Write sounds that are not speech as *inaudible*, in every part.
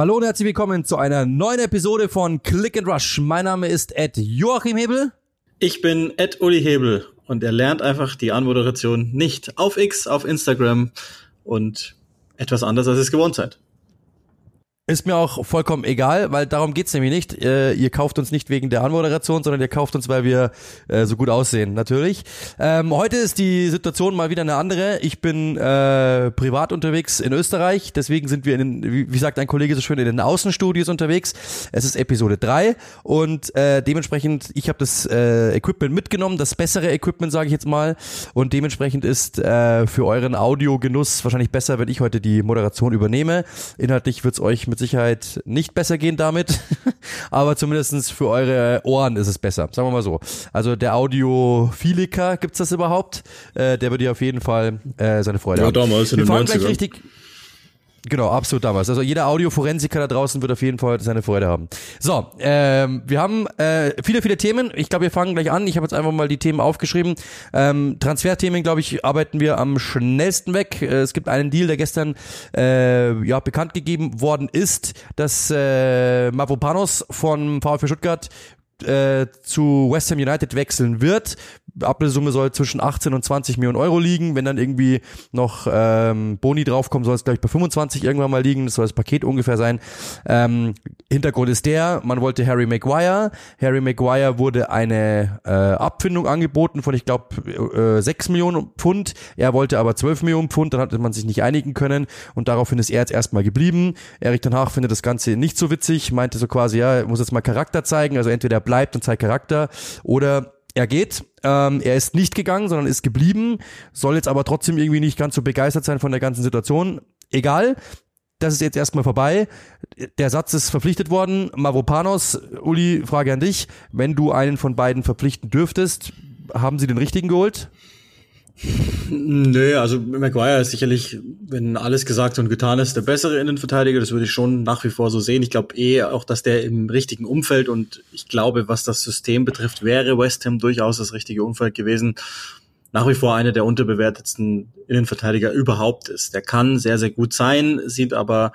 Hallo und herzlich willkommen zu einer neuen Episode von Click and Rush. Mein Name ist Ed Joachim Hebel. Ich bin Ed Uli Hebel und er lernt einfach die Anmoderation nicht auf X, auf Instagram und etwas anders, als es gewohnt seid. Ist mir auch vollkommen egal, weil darum geht's nämlich nicht. Äh, ihr kauft uns nicht wegen der Anmoderation, sondern ihr kauft uns, weil wir äh, so gut aussehen, natürlich. Ähm, heute ist die Situation mal wieder eine andere. Ich bin äh, privat unterwegs in Österreich, deswegen sind wir in den, wie, wie sagt ein Kollege so schön, in den Außenstudios unterwegs. Es ist Episode 3 und äh, dementsprechend, ich habe das äh, Equipment mitgenommen, das bessere Equipment, sage ich jetzt mal. Und dementsprechend ist äh, für euren Audiogenuss wahrscheinlich besser, wenn ich heute die Moderation übernehme. Inhaltlich wird's euch mit Sicherheit nicht besser gehen damit, *laughs* aber zumindestens für eure Ohren ist es besser, sagen wir mal so. Also der Audiophiliker, gibt's das überhaupt? Äh, der würde auf jeden Fall äh, seine Freude Ja, haben. damals in Wir den fahren gleich 90ern. richtig... Genau, absolut damals. Also jeder Audioforensiker da draußen wird auf jeden Fall seine Freude haben. So, ähm, wir haben äh, viele, viele Themen. Ich glaube, wir fangen gleich an. Ich habe jetzt einfach mal die Themen aufgeschrieben. Ähm, Transferthemen, glaube ich, arbeiten wir am schnellsten weg. Äh, es gibt einen Deal, der gestern äh, ja bekannt gegeben worden ist, dass äh, Mavropanos von VfB Stuttgart äh, zu West Ham United wechseln wird. Ablösesumme soll zwischen 18 und 20 Millionen Euro liegen. Wenn dann irgendwie noch ähm, Boni draufkommen, soll es gleich bei 25 irgendwann mal liegen. Das soll das Paket ungefähr sein. Ähm, Hintergrund ist der, man wollte Harry Maguire. Harry Maguire wurde eine äh, Abfindung angeboten von, ich glaube, äh, 6 Millionen Pfund. Er wollte aber 12 Millionen Pfund. Dann hatte man sich nicht einigen können und daraufhin ist er jetzt erstmal geblieben. Erich Ten Hag findet das Ganze nicht so witzig, meinte so quasi, ja, muss jetzt mal Charakter zeigen. Also entweder er bleibt und zeigt Charakter oder er geht. Ähm, er ist nicht gegangen, sondern ist geblieben, soll jetzt aber trotzdem irgendwie nicht ganz so begeistert sein von der ganzen Situation. Egal, das ist jetzt erstmal vorbei. Der Satz ist verpflichtet worden. Mavropanos, Uli, Frage an dich. Wenn du einen von beiden verpflichten dürftest, haben sie den richtigen geholt? Nö, also Maguire ist sicherlich, wenn alles gesagt und getan ist, der bessere Innenverteidiger. Das würde ich schon nach wie vor so sehen. Ich glaube eh auch, dass der im richtigen Umfeld und ich glaube, was das System betrifft, wäre West Ham durchaus das richtige Umfeld gewesen. Nach wie vor einer der unterbewertetsten Innenverteidiger überhaupt ist. Der kann sehr, sehr gut sein, sieht aber,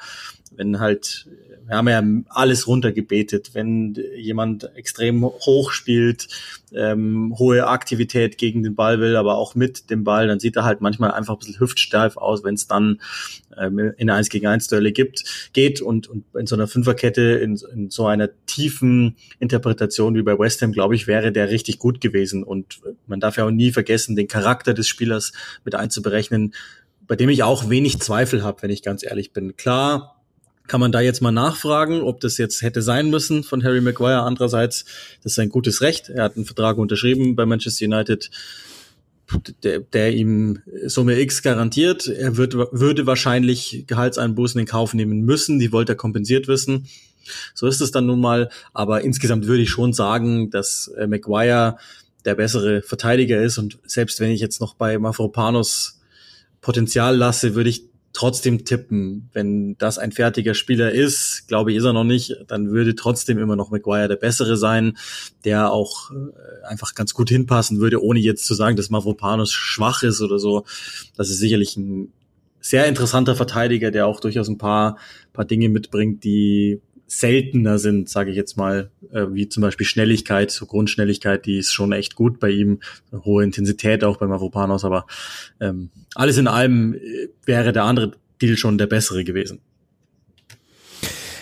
wenn halt wir haben ja alles runtergebetet, wenn jemand extrem hoch spielt, ähm, hohe Aktivität gegen den Ball will, aber auch mit dem Ball, dann sieht er halt manchmal einfach ein bisschen hüftsteif aus, wenn es dann ähm, in 1 gegen 1 Duelle gibt, geht und, und in so einer Fünferkette, in, in so einer tiefen Interpretation wie bei West Ham, glaube ich, wäre der richtig gut gewesen. Und man darf ja auch nie vergessen, den Charakter des Spielers mit einzuberechnen, bei dem ich auch wenig Zweifel habe, wenn ich ganz ehrlich bin. Klar, kann man da jetzt mal nachfragen, ob das jetzt hätte sein müssen von Harry Maguire. Andererseits, das ist ein gutes Recht. Er hat einen Vertrag unterschrieben bei Manchester United, der, der ihm Summe X garantiert. Er wird, würde wahrscheinlich Gehaltseinbußen in Kauf nehmen müssen. Die wollte er kompensiert wissen. So ist es dann nun mal. Aber insgesamt würde ich schon sagen, dass äh, Maguire der bessere Verteidiger ist. Und selbst wenn ich jetzt noch bei Mafropanos Potenzial lasse, würde ich trotzdem tippen, wenn das ein fertiger Spieler ist, glaube ich, ist er noch nicht, dann würde trotzdem immer noch Maguire der bessere sein, der auch äh, einfach ganz gut hinpassen würde, ohne jetzt zu sagen, dass Mavropanos schwach ist oder so. Das ist sicherlich ein sehr interessanter Verteidiger, der auch durchaus ein paar, paar Dinge mitbringt, die seltener sind, sage ich jetzt mal, äh, wie zum Beispiel Schnelligkeit, so Grundschnelligkeit, die ist schon echt gut bei ihm, hohe Intensität auch bei Mavropanos, aber ähm, alles in allem äh, wäre der andere Deal schon der bessere gewesen.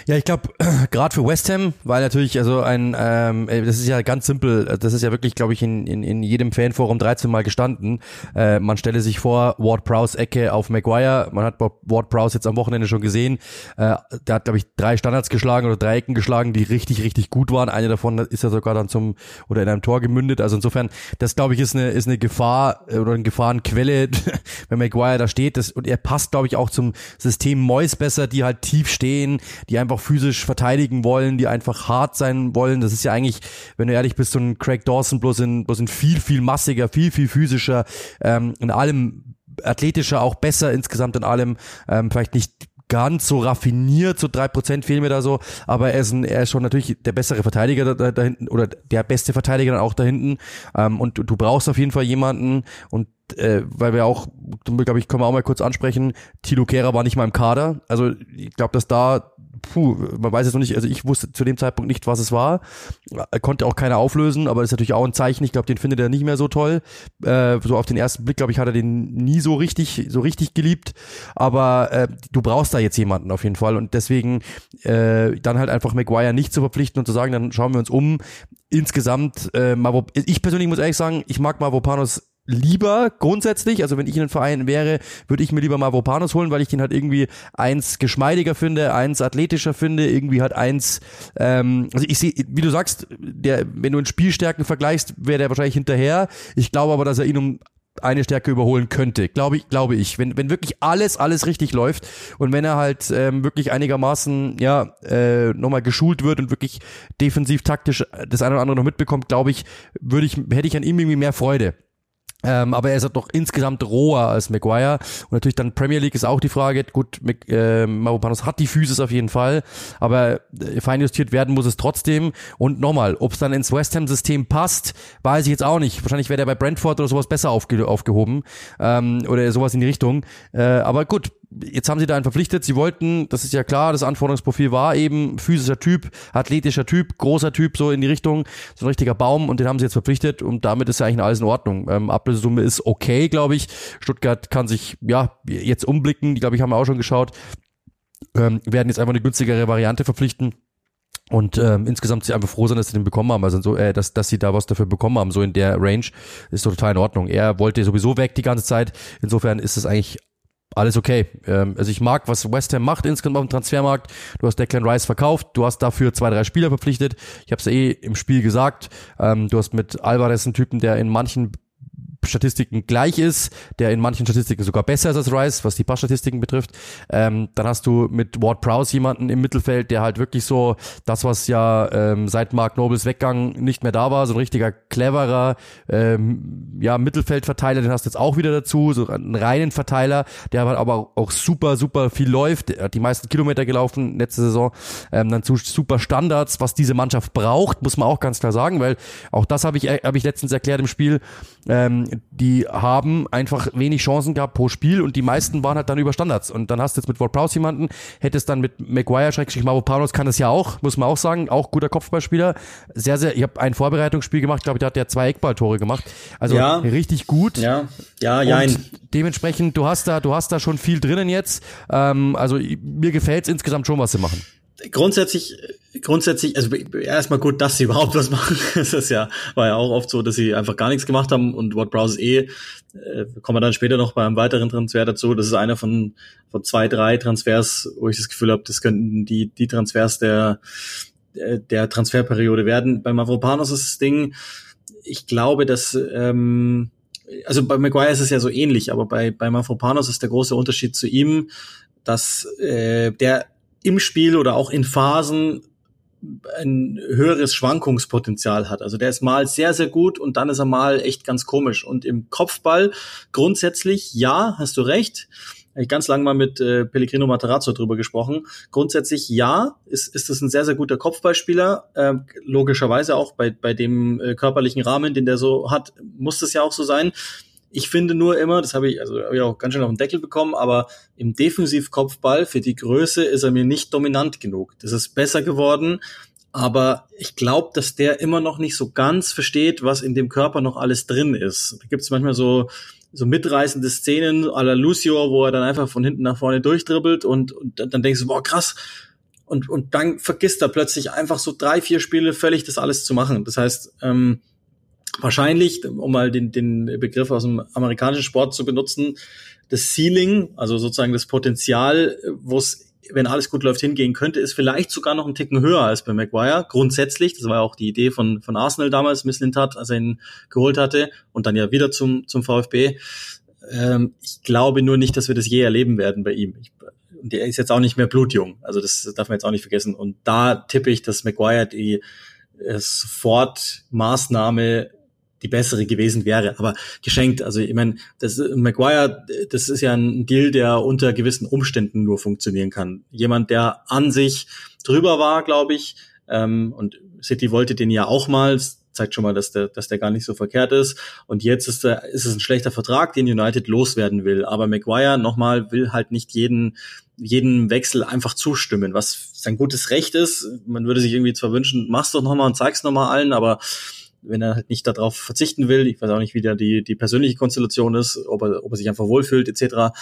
Ja, ich glaube, *clears throat* gerade für West Ham, weil natürlich, also ein, ähm, äh, das ist ja ganz simpel, das ist ja wirklich, glaube ich, in, in, in jedem Fanforum 13 Mal gestanden. Äh, man stelle sich vor, Ward Prowse Ecke auf Maguire, man hat Ward Prowse jetzt am Wochenende schon gesehen, äh, der hat, glaube ich, drei Standards geschlagen oder drei Ecken geschlagen, die richtig, richtig gut waren. Eine davon ist ja sogar dann zum, oder in einem Tor gemündet, also insofern, das, glaube ich, ist eine, ist eine Gefahr äh, oder eine Gefahrenquelle, *laughs* wenn Maguire da steht, das, und er passt, glaube ich, auch zum System Mois besser, die halt tief stehen, die einfach physisch verteidigen wollen, die einfach hart sein wollen. Das ist ja eigentlich, wenn du ehrlich bist, so ein Craig Dawson bloß in, bloß in viel, viel massiger, viel, viel physischer, ähm, in allem athletischer, auch besser insgesamt in allem, ähm, vielleicht nicht ganz so raffiniert, so drei Prozent fehlen mir da so, aber er ist, ein, er ist schon natürlich der bessere Verteidiger da, da, da hinten oder der beste Verteidiger dann auch da hinten. Ähm, und du, du brauchst auf jeden Fall jemanden. Und äh, weil wir auch, glaube ich, können wir auch mal kurz ansprechen, Tilo Kehrer war nicht mal im Kader, also ich glaube, dass da puh, man weiß jetzt noch nicht, also ich wusste zu dem Zeitpunkt nicht, was es war, konnte auch keiner auflösen, aber das ist natürlich auch ein Zeichen, ich glaube, den findet er nicht mehr so toll. Äh, so auf den ersten Blick, glaube ich, hat er den nie so richtig, so richtig geliebt, aber äh, du brauchst da jetzt jemanden auf jeden Fall. Und deswegen äh, dann halt einfach Maguire nicht zu verpflichten und zu sagen, dann schauen wir uns um. Insgesamt, äh, Mavop ich persönlich muss ehrlich sagen, ich mag Mavropanos lieber grundsätzlich, also wenn ich in einem Verein wäre, würde ich mir lieber Mavropanos holen, weil ich den halt irgendwie eins geschmeidiger finde, eins athletischer finde, irgendwie halt eins, ähm, also ich sehe, wie du sagst, der, wenn du in Spielstärken vergleichst, wäre der wahrscheinlich hinterher. Ich glaube aber, dass er ihn um eine Stärke überholen könnte, glaube ich, glaube ich. Wenn, wenn wirklich alles, alles richtig läuft und wenn er halt ähm, wirklich einigermaßen ja äh, nochmal geschult wird und wirklich defensiv taktisch das eine oder andere noch mitbekommt, glaube ich, würde ich, hätte ich an ihm irgendwie mehr Freude. Ähm, aber er ist halt doch insgesamt roher als Maguire. Und natürlich dann Premier League ist auch die Frage. Gut, äh, Mavropanos hat die Physis auf jeden Fall, aber äh, feinjustiert werden muss es trotzdem. Und nochmal, ob es dann ins West Ham-System passt, weiß ich jetzt auch nicht. Wahrscheinlich wäre der bei Brentford oder sowas besser aufge aufgehoben ähm, oder sowas in die Richtung. Äh, aber gut, jetzt haben sie da einen verpflichtet. Sie wollten, das ist ja klar, das Anforderungsprofil war eben physischer Typ, athletischer Typ, großer Typ, so in die Richtung, so ein richtiger Baum und den haben sie jetzt verpflichtet und damit ist ja eigentlich alles in Ordnung. Ähm, Ablösesumme ist okay, glaube ich. Stuttgart kann sich, ja, jetzt umblicken, die glaube ich haben wir auch schon geschaut, ähm, werden jetzt einfach eine günstigere Variante verpflichten. Und ähm, insgesamt sie einfach froh sein, dass sie den bekommen haben, also so, äh, dass, dass sie da was dafür bekommen haben, so in der Range, ist total in Ordnung. Er wollte sowieso weg die ganze Zeit. Insofern ist es eigentlich alles okay. Ähm, also ich mag, was West Ham macht insgesamt auf dem Transfermarkt. Du hast Declan Rice verkauft, du hast dafür zwei, drei Spieler verpflichtet. Ich habe es eh im Spiel gesagt. Ähm, du hast mit Alvarez einen Typen, der in manchen Statistiken gleich ist, der in manchen Statistiken sogar besser ist als Rice, was die Passstatistiken betrifft. Ähm, dann hast du mit Ward Prowse jemanden im Mittelfeld, der halt wirklich so das, was ja ähm, seit Mark Nobles Weggang nicht mehr da war, so ein richtiger cleverer ähm, ja, Mittelfeldverteiler, den hast du jetzt auch wieder dazu, so einen reinen Verteiler, der aber auch super, super viel läuft, er hat die meisten Kilometer gelaufen letzte Saison, ähm, dann zu super Standards, was diese Mannschaft braucht, muss man auch ganz klar sagen, weil auch das habe ich, hab ich letztens erklärt im Spiel, ähm, die haben einfach wenig Chancen gehabt pro Spiel und die meisten waren halt dann über Standards. Und dann hast du jetzt mit Ward Prowse jemanden, hättest dann mit Maguire, Schrägstrich Mavropanos kann das ja auch, muss man auch sagen, auch guter Kopfballspieler. Sehr, sehr, ich habe ein Vorbereitungsspiel gemacht, glaube ich, da hat der zwei Eckballtore gemacht. Also ja. richtig gut. Ja, ja, ja. Dementsprechend, du hast da, du hast da schon viel drinnen jetzt. Ähm, also mir gefällt es insgesamt schon, was sie machen grundsätzlich, grundsätzlich, also erstmal gut, dass sie *laughs* überhaupt was machen. Das ist ja, war ja auch oft so, dass sie einfach gar nichts gemacht haben und Browse eh, äh, kommen wir dann später noch bei einem weiteren Transfer dazu. Das ist einer von, von zwei, drei Transfers, wo ich das Gefühl habe, das könnten die, die Transfers der, der Transferperiode werden. Bei Mavropanos ist das Ding, ich glaube, dass, ähm, also bei Maguire ist es ja so ähnlich, aber bei, bei Mavropanos ist der große Unterschied zu ihm, dass äh, der im Spiel oder auch in Phasen ein höheres Schwankungspotenzial hat. Also der ist mal sehr, sehr gut und dann ist er mal echt ganz komisch. Und im Kopfball grundsätzlich, ja, hast du recht. Ich ganz lange mal mit äh, Pellegrino Matarazzo drüber gesprochen. Grundsätzlich ja, ist, ist das ein sehr, sehr guter Kopfballspieler. Äh, logischerweise auch bei, bei dem äh, körperlichen Rahmen, den der so hat, muss das ja auch so sein. Ich finde nur immer, das habe ich, also habe ich auch ganz schön auf den Deckel bekommen, aber im Defensivkopfball für die Größe ist er mir nicht dominant genug. Das ist besser geworden, aber ich glaube, dass der immer noch nicht so ganz versteht, was in dem Körper noch alles drin ist. Da gibt es manchmal so so mitreißende Szenen à la Lucio, wo er dann einfach von hinten nach vorne durchdribbelt und, und dann denkst du, boah, krass. Und, und dann vergisst er plötzlich einfach so drei, vier Spiele völlig das alles zu machen. Das heißt, ähm, wahrscheinlich, um mal den, den Begriff aus dem amerikanischen Sport zu benutzen, das Ceiling, also sozusagen das Potenzial, wo es, wenn alles gut läuft, hingehen könnte, ist vielleicht sogar noch ein Ticken höher als bei Maguire. Grundsätzlich, das war ja auch die Idee von, von Arsenal damals, Misslintat, als er ihn geholt hatte und dann ja wieder zum, zum VfB. Ähm, ich glaube nur nicht, dass wir das je erleben werden bei ihm. Ich, und der ist jetzt auch nicht mehr blutjung. Also das darf man jetzt auch nicht vergessen. Und da tippe ich, dass Maguire die äh, Sofortmaßnahme die bessere gewesen wäre. Aber geschenkt, also ich meine, das Maguire, das ist ja ein Deal, der unter gewissen Umständen nur funktionieren kann. Jemand, der an sich drüber war, glaube ich, ähm, und City wollte den ja auch mal, zeigt schon mal, dass der, dass der gar nicht so verkehrt ist. Und jetzt ist, der, ist es ein schlechter Vertrag, den United loswerden will. Aber Maguire nochmal will halt nicht jeden jeden Wechsel einfach zustimmen, was sein gutes Recht ist. Man würde sich irgendwie zwar wünschen, mach's doch nochmal und zeig's nochmal allen, aber wenn er halt nicht darauf verzichten will, ich weiß auch nicht, wie da die, die persönliche Konstellation ist, ob er, ob er sich einfach wohlfühlt, etc.,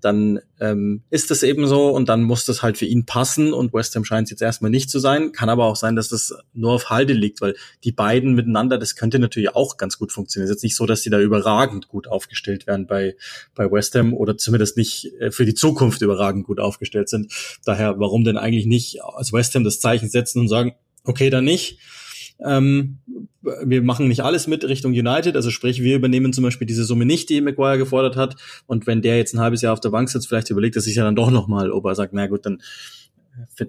dann ähm, ist das eben so und dann muss das halt für ihn passen und West Ham scheint es jetzt erstmal nicht zu sein. Kann aber auch sein, dass das nur auf Halde liegt, weil die beiden miteinander, das könnte natürlich auch ganz gut funktionieren. Es ist jetzt nicht so, dass die da überragend gut aufgestellt werden bei, bei West Ham oder zumindest nicht äh, für die Zukunft überragend gut aufgestellt sind. Daher, warum denn eigentlich nicht als West Ham das Zeichen setzen und sagen, okay, dann nicht ähm, wir machen nicht alles mit Richtung United, also sprich, wir übernehmen zum Beispiel diese Summe nicht, die Maguire gefordert hat. Und wenn der jetzt ein halbes Jahr auf der Bank sitzt, vielleicht überlegt er sich ja dann doch nochmal, ob er sagt, na gut, dann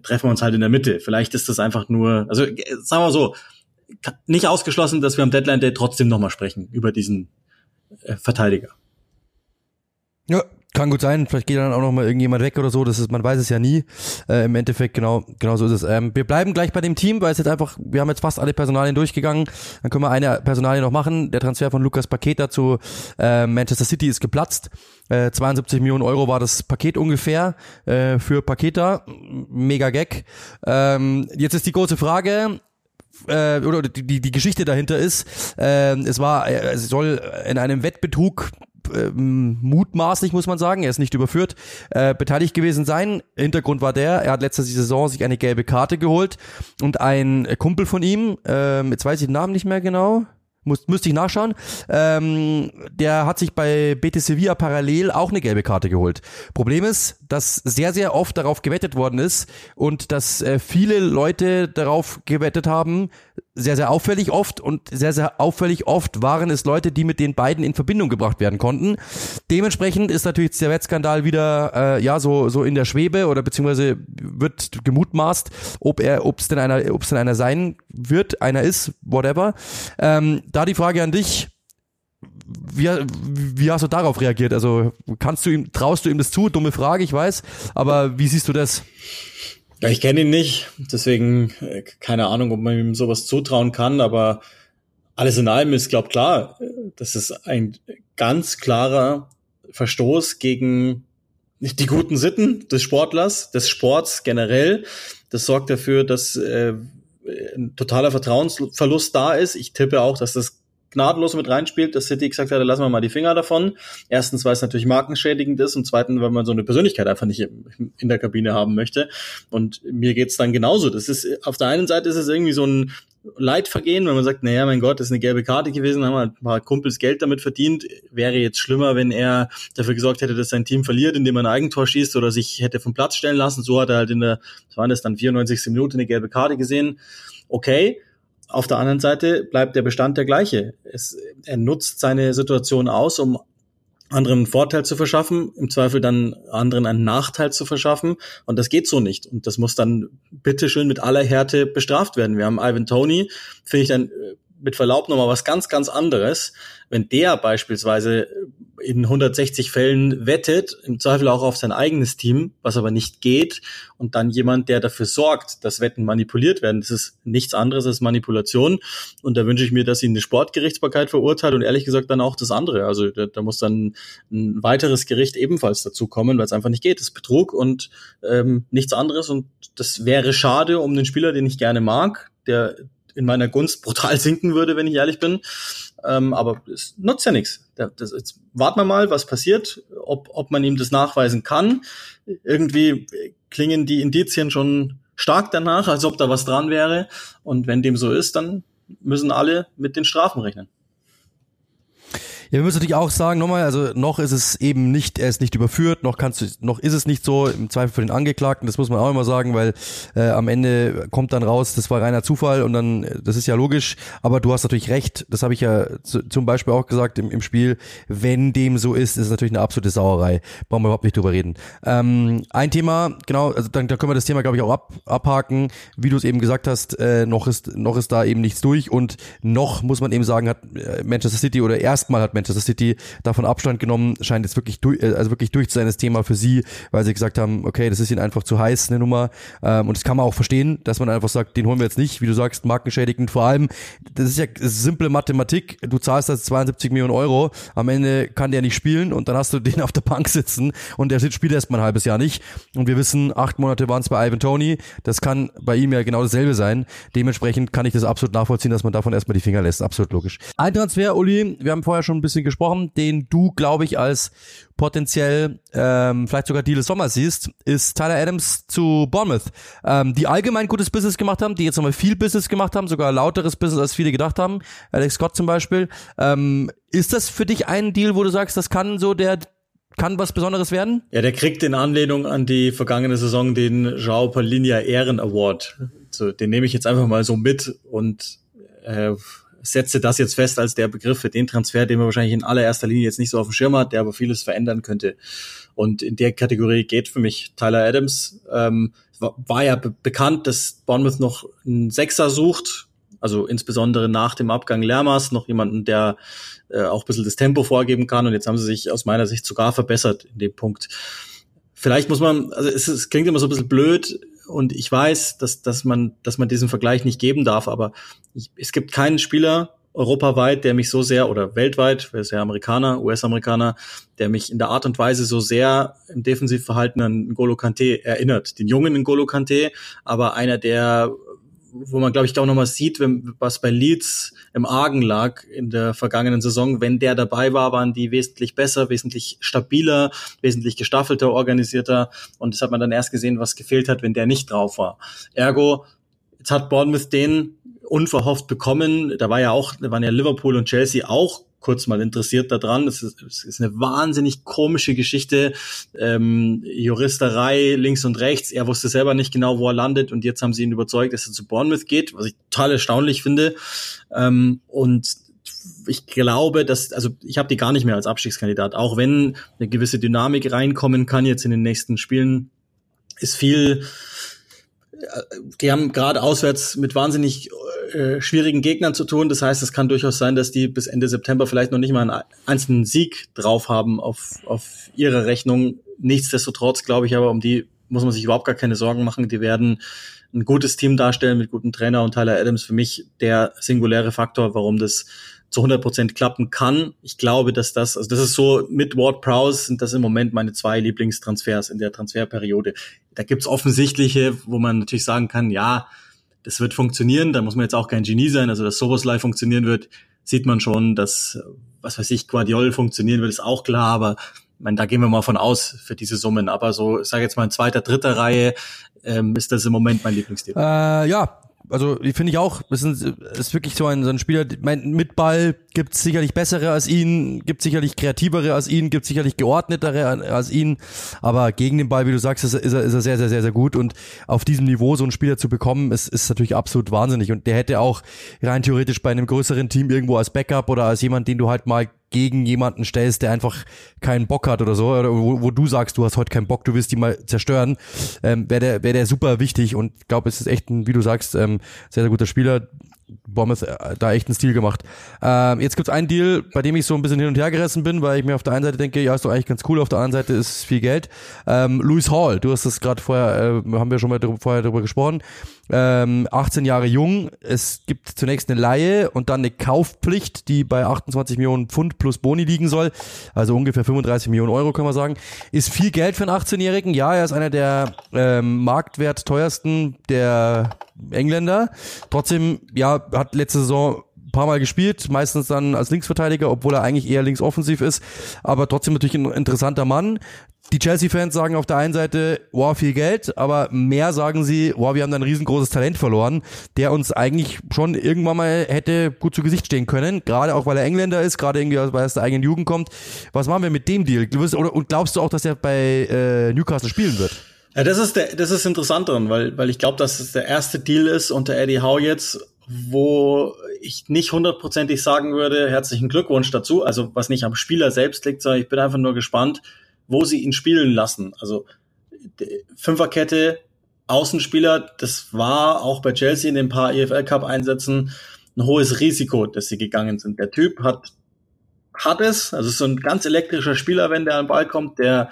treffen wir uns halt in der Mitte. Vielleicht ist das einfach nur, also sagen wir so, nicht ausgeschlossen, dass wir am Deadline Day trotzdem nochmal sprechen über diesen äh, Verteidiger. Ja, kann gut sein, vielleicht geht dann auch noch mal irgendjemand weg oder so, das ist, man weiß es ja nie. Äh, Im Endeffekt, genau, genau so ist es. Ähm, wir bleiben gleich bei dem Team, weil es jetzt einfach, wir haben jetzt fast alle Personalien durchgegangen. Dann können wir eine Personalie noch machen. Der Transfer von Lukas Paketa zu äh, Manchester City ist geplatzt. Äh, 72 Millionen Euro war das Paket ungefähr äh, für Paketa. Mega Gag. Ähm, jetzt ist die große Frage, äh, oder die, die, die Geschichte dahinter ist, äh, es war, äh, es soll in einem Wettbetrug ähm, mutmaßlich muss man sagen, er ist nicht überführt, äh, beteiligt gewesen sein. Hintergrund war der, er hat letzte Saison sich eine gelbe Karte geholt und ein Kumpel von ihm, äh, jetzt weiß ich den Namen nicht mehr genau, muss, müsste ich nachschauen. Ähm, der hat sich bei BT Sevilla parallel auch eine gelbe Karte geholt. Problem ist, dass sehr, sehr oft darauf gewettet worden ist und dass äh, viele Leute darauf gewettet haben, sehr, sehr auffällig oft und sehr, sehr auffällig oft waren es Leute, die mit den beiden in Verbindung gebracht werden konnten. Dementsprechend ist natürlich der Wettskandal wieder äh, ja so so in der Schwebe oder beziehungsweise wird gemutmaßt, ob er, ob es denn einer, ob denn einer sein wird, einer ist, whatever. Ähm, da die Frage an dich. Wie, wie hast du darauf reagiert? Also kannst du ihm, traust du ihm das zu? Dumme Frage, ich weiß. Aber wie siehst du das? Ja, ich kenne ihn nicht, deswegen äh, keine Ahnung, ob man ihm sowas zutrauen kann, aber alles in allem ist, glaub klar, das ist ein ganz klarer Verstoß gegen die guten Sitten des Sportlers, des Sports generell. Das sorgt dafür, dass äh, ein totaler Vertrauensverlust da ist. Ich tippe auch, dass das gnadenlos mit reinspielt, dass City gesagt hat, lassen wir mal die Finger davon. Erstens, weil es natürlich markenschädigend ist und zweitens, weil man so eine Persönlichkeit einfach nicht in der Kabine haben möchte. Und mir geht's dann genauso. Das ist, auf der einen Seite ist es irgendwie so ein Leidvergehen, wenn man sagt, naja, mein Gott, das ist eine gelbe Karte gewesen, haben wir ein paar Kumpels Geld damit verdient. Wäre jetzt schlimmer, wenn er dafür gesorgt hätte, dass sein Team verliert, indem er ein Eigentor schießt oder sich hätte vom Platz stellen lassen. So hat er halt in der, was waren das dann, 94. Minute eine gelbe Karte gesehen. Okay, auf der anderen Seite bleibt der Bestand der gleiche. Es, er nutzt seine Situation aus, um anderen einen Vorteil zu verschaffen, im Zweifel dann anderen einen Nachteil zu verschaffen. Und das geht so nicht. Und das muss dann bitteschön mit aller Härte bestraft werden. Wir haben Ivan Tony, finde ich dann äh, mit Verlaub nochmal was ganz, ganz anderes. Wenn der beispielsweise in 160 Fällen wettet, im Zweifel auch auf sein eigenes Team, was aber nicht geht, und dann jemand, der dafür sorgt, dass Wetten manipuliert werden, das ist nichts anderes als Manipulation. Und da wünsche ich mir, dass ihn eine Sportgerichtsbarkeit verurteilt und ehrlich gesagt dann auch das andere. Also da, da muss dann ein weiteres Gericht ebenfalls dazu kommen, weil es einfach nicht geht. Das ist Betrug und ähm, nichts anderes. Und das wäre schade um den Spieler, den ich gerne mag, der in meiner Gunst brutal *laughs* sinken würde, wenn ich ehrlich bin. Ähm, aber es nutzt ja nichts. Das, jetzt warten wir mal, was passiert, ob, ob man ihm das nachweisen kann. Irgendwie klingen die Indizien schon stark danach, als ob da was dran wäre. Und wenn dem so ist, dann müssen alle mit den Strafen rechnen. Ja, wir müssen natürlich auch sagen, nochmal, also noch ist es eben nicht, er ist nicht überführt, noch kannst du, noch ist es nicht so im Zweifel für den Angeklagten, das muss man auch immer sagen, weil äh, am Ende kommt dann raus, das war reiner Zufall und dann, das ist ja logisch, aber du hast natürlich recht, das habe ich ja zu, zum Beispiel auch gesagt im, im Spiel, wenn dem so ist, ist es natürlich eine absolute Sauerei, brauchen wir überhaupt nicht drüber reden. Ähm, ein Thema, genau, also dann, da können wir das Thema, glaube ich, auch ab, abhaken, wie du es eben gesagt hast, äh, noch ist, noch ist da eben nichts durch und noch muss man eben sagen, hat äh, Manchester City oder erstmal hat Manchester City davon Abstand genommen, scheint jetzt wirklich durch, äh, also wirklich durch zu sein das Thema für sie, weil sie gesagt haben, okay, das ist ihnen einfach zu heiß, eine Nummer. Ähm, und das kann man auch verstehen, dass man einfach sagt, den holen wir jetzt nicht, wie du sagst, markenschädigend. Vor allem, das ist ja simple Mathematik. Du zahlst das 72 Millionen Euro, am Ende kann der nicht spielen und dann hast du *laughs* den auf der Bank sitzen und der spielt erst mal ein halbes Jahr nicht. Und wir wissen, acht Monate waren es bei Ivan Tony. Das kann bei ihm ja genau dasselbe sein. Dementsprechend kann ich das absolut nachvollziehen, dass man davon erstmal die Finger lässt. Absolut logisch. Ein Transfer, Uli, wir haben vorher schon ein bisschen gesprochen, den du, glaube ich, als potenziell ähm, vielleicht sogar Deal des Sommers siehst, ist Tyler Adams zu Bournemouth, ähm, die allgemein gutes Business gemacht haben, die jetzt nochmal viel Business gemacht haben, sogar lauteres Business, als viele gedacht haben. Alex Scott zum Beispiel. Ähm, ist das für dich ein Deal, wo du sagst, das kann so der kann was Besonderes werden? Ja, der kriegt in Anlehnung an die vergangene Saison den João Paulinha Ehren Award. Den nehme ich jetzt einfach mal so mit und äh, setze das jetzt fest als der Begriff für den Transfer, den man wahrscheinlich in allererster Linie jetzt nicht so auf dem Schirm hat, der aber vieles verändern könnte. Und in der Kategorie geht für mich Tyler Adams. Ähm, war, ja be bekannt, dass Bournemouth noch einen Sechser sucht, also insbesondere nach dem Abgang Lermas noch jemanden, der äh, auch ein bisschen das Tempo vorgeben kann. Und jetzt haben sie sich aus meiner Sicht sogar verbessert in dem Punkt. Vielleicht muss man, also es, es klingt immer so ein bisschen blöd, und ich weiß, dass, dass man, dass man diesen Vergleich nicht geben darf, aber ich, es gibt keinen Spieler europaweit, der mich so sehr, oder weltweit, wer ist ja Amerikaner, US-Amerikaner, der mich in der Art und Weise so sehr im Defensivverhalten an N'Golo Kante erinnert. Den jungen N'Golo Kante, aber einer, der wo man, glaube ich, auch nochmal sieht, wenn, was bei Leeds im Argen lag in der vergangenen Saison. Wenn der dabei war, waren die wesentlich besser, wesentlich stabiler, wesentlich gestaffelter, organisierter. Und das hat man dann erst gesehen, was gefehlt hat, wenn der nicht drauf war. Ergo, jetzt hat Bournemouth den unverhofft bekommen. Da war ja auch, da waren ja Liverpool und Chelsea auch kurz mal interessiert daran. Es ist, es ist eine wahnsinnig komische Geschichte. Ähm, Juristerei links und rechts. Er wusste selber nicht genau, wo er landet und jetzt haben sie ihn überzeugt, dass er zu Bournemouth geht, was ich total erstaunlich finde. Ähm, und ich glaube, dass, also ich habe die gar nicht mehr als Abstiegskandidat, auch wenn eine gewisse Dynamik reinkommen kann jetzt in den nächsten Spielen, ist viel die haben gerade auswärts mit wahnsinnig äh, schwierigen Gegnern zu tun. Das heißt, es kann durchaus sein, dass die bis Ende September vielleicht noch nicht mal einen einzelnen Sieg drauf haben auf, auf ihre Rechnung. Nichtsdestotrotz glaube ich aber, um die muss man sich überhaupt gar keine Sorgen machen. Die werden ein gutes Team darstellen mit gutem Trainer und Tyler Adams für mich der singuläre Faktor, warum das zu 100 Prozent klappen kann. Ich glaube, dass das, also das ist so mit Ward Prowse sind das im Moment meine zwei Lieblingstransfers in der Transferperiode. Da gibt's offensichtliche, wo man natürlich sagen kann, ja, das wird funktionieren. Da muss man jetzt auch kein Genie sein. Also dass Soboslai funktionieren wird, sieht man schon. Dass, was weiß ich, Guardiol funktionieren wird, ist auch klar. Aber ich meine, da gehen wir mal von aus für diese Summen. Aber so, ich sage jetzt mal in zweiter, dritter Reihe ähm, ist das im Moment mein Lieblingsthema. Äh, ja, also finde ich auch, das ist, ist wirklich so ein, so ein Spieler, mein, mit Ball gibt es sicherlich bessere als ihn, gibt sicherlich kreativere als ihn, gibt sicherlich geordnetere als ihn, aber gegen den Ball, wie du sagst, ist, ist, er, ist er sehr, sehr, sehr, sehr gut. Und auf diesem Niveau so einen Spieler zu bekommen, ist, ist natürlich absolut wahnsinnig. Und der hätte auch rein theoretisch bei einem größeren Team irgendwo als Backup oder als jemand, den du halt mal gegen jemanden stellst, der einfach keinen Bock hat oder so, oder wo, wo du sagst, du hast heute keinen Bock, du willst die mal zerstören, ähm, wäre der, wäre der super wichtig und ich glaube, es ist echt ein, wie du sagst, ähm, sehr, sehr guter Spieler. Bournemouth äh, da echt einen Stil gemacht. Ähm, jetzt gibt's einen Deal, bei dem ich so ein bisschen hin und her gerissen bin, weil ich mir auf der einen Seite denke, ja, ist doch eigentlich ganz cool, auf der anderen Seite ist viel Geld. Ähm, Louis Hall, du hast das gerade vorher, äh, haben wir schon mal drüber, vorher darüber gesprochen. Ähm, 18 Jahre jung. Es gibt zunächst eine Laie und dann eine Kaufpflicht, die bei 28 Millionen Pfund plus Boni liegen soll. Also ungefähr 35 Millionen Euro, kann man sagen. Ist viel Geld für einen 18-Jährigen. Ja, er ist einer der ähm, marktwert teuersten der Engländer. Trotzdem, ja, hat letzte Saison paar Mal gespielt, meistens dann als Linksverteidiger, obwohl er eigentlich eher linksoffensiv ist, aber trotzdem natürlich ein interessanter Mann. Die Chelsea-Fans sagen auf der einen Seite, wow, viel Geld, aber mehr sagen sie, wow, wir haben da ein riesengroßes Talent verloren, der uns eigentlich schon irgendwann mal hätte gut zu Gesicht stehen können, gerade auch weil er Engländer ist, gerade irgendwie, weil er aus der eigenen Jugend kommt. Was machen wir mit dem Deal? Und glaubst du auch, dass er bei äh, Newcastle spielen wird? Ja, das ist der, das ist interessant dran, weil, weil ich glaube, dass es der erste Deal ist unter Eddie Howe jetzt, wo ich nicht hundertprozentig sagen würde, herzlichen Glückwunsch dazu, also was nicht am Spieler selbst liegt, sondern ich bin einfach nur gespannt, wo sie ihn spielen lassen. Also Fünferkette, Außenspieler, das war auch bei Chelsea in den paar EFL Cup Einsätzen ein hohes Risiko, dass sie gegangen sind. Der Typ hat hat es. Also ist so ein ganz elektrischer Spieler, wenn der an den Ball kommt, der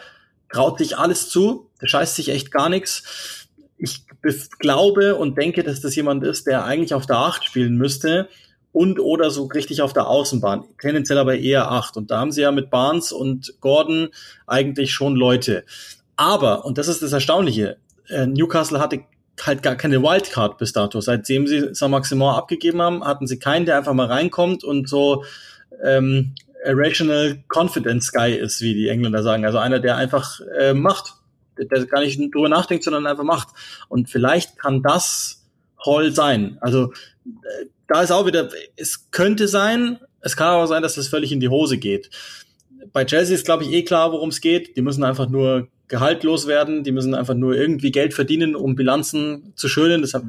traut sich alles zu, der scheißt sich echt gar nichts. Ich glaube und denke, dass das jemand ist, der eigentlich auf der Acht spielen müsste und oder so richtig auf der Außenbahn. Tendenziell aber eher acht. Und da haben sie ja mit Barnes und Gordon eigentlich schon Leute. Aber, und das ist das Erstaunliche, äh, Newcastle hatte halt gar keine Wildcard bis dato. Seitdem sie Saint-Maximin abgegeben haben, hatten sie keinen, der einfach mal reinkommt und so ähm, Irrational Confidence Guy ist, wie die Engländer sagen. Also einer, der einfach äh, macht, der gar nicht drüber nachdenkt, sondern einfach macht. Und vielleicht kann das Hall sein. Also äh, da ist auch wieder, es könnte sein, es kann aber sein, dass das völlig in die Hose geht. Bei Chelsea ist, glaube ich, eh klar, worum es geht. Die müssen einfach nur gehaltlos werden, die müssen einfach nur irgendwie Geld verdienen, um Bilanzen zu schönen. Deshalb,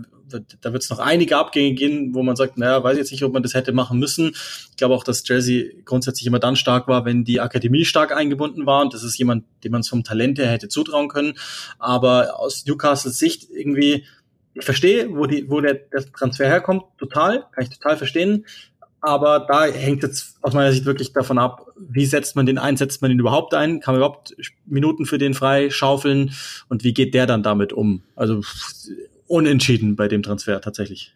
da wird es noch einige Abgänge gehen, wo man sagt, naja, weiß jetzt nicht, ob man das hätte machen müssen. Ich glaube auch, dass Chelsea grundsätzlich immer dann stark war, wenn die Akademie stark eingebunden war. Und das ist jemand, dem man es vom Talent her hätte zutrauen können. Aber aus Newcastles Sicht irgendwie, verstehe, wo, die, wo der, der Transfer herkommt, total, kann ich total verstehen. Aber da hängt jetzt aus meiner Sicht wirklich davon ab, wie setzt man den ein, setzt man den überhaupt ein, kann man überhaupt Minuten für den frei schaufeln und wie geht der dann damit um? Also unentschieden bei dem Transfer tatsächlich.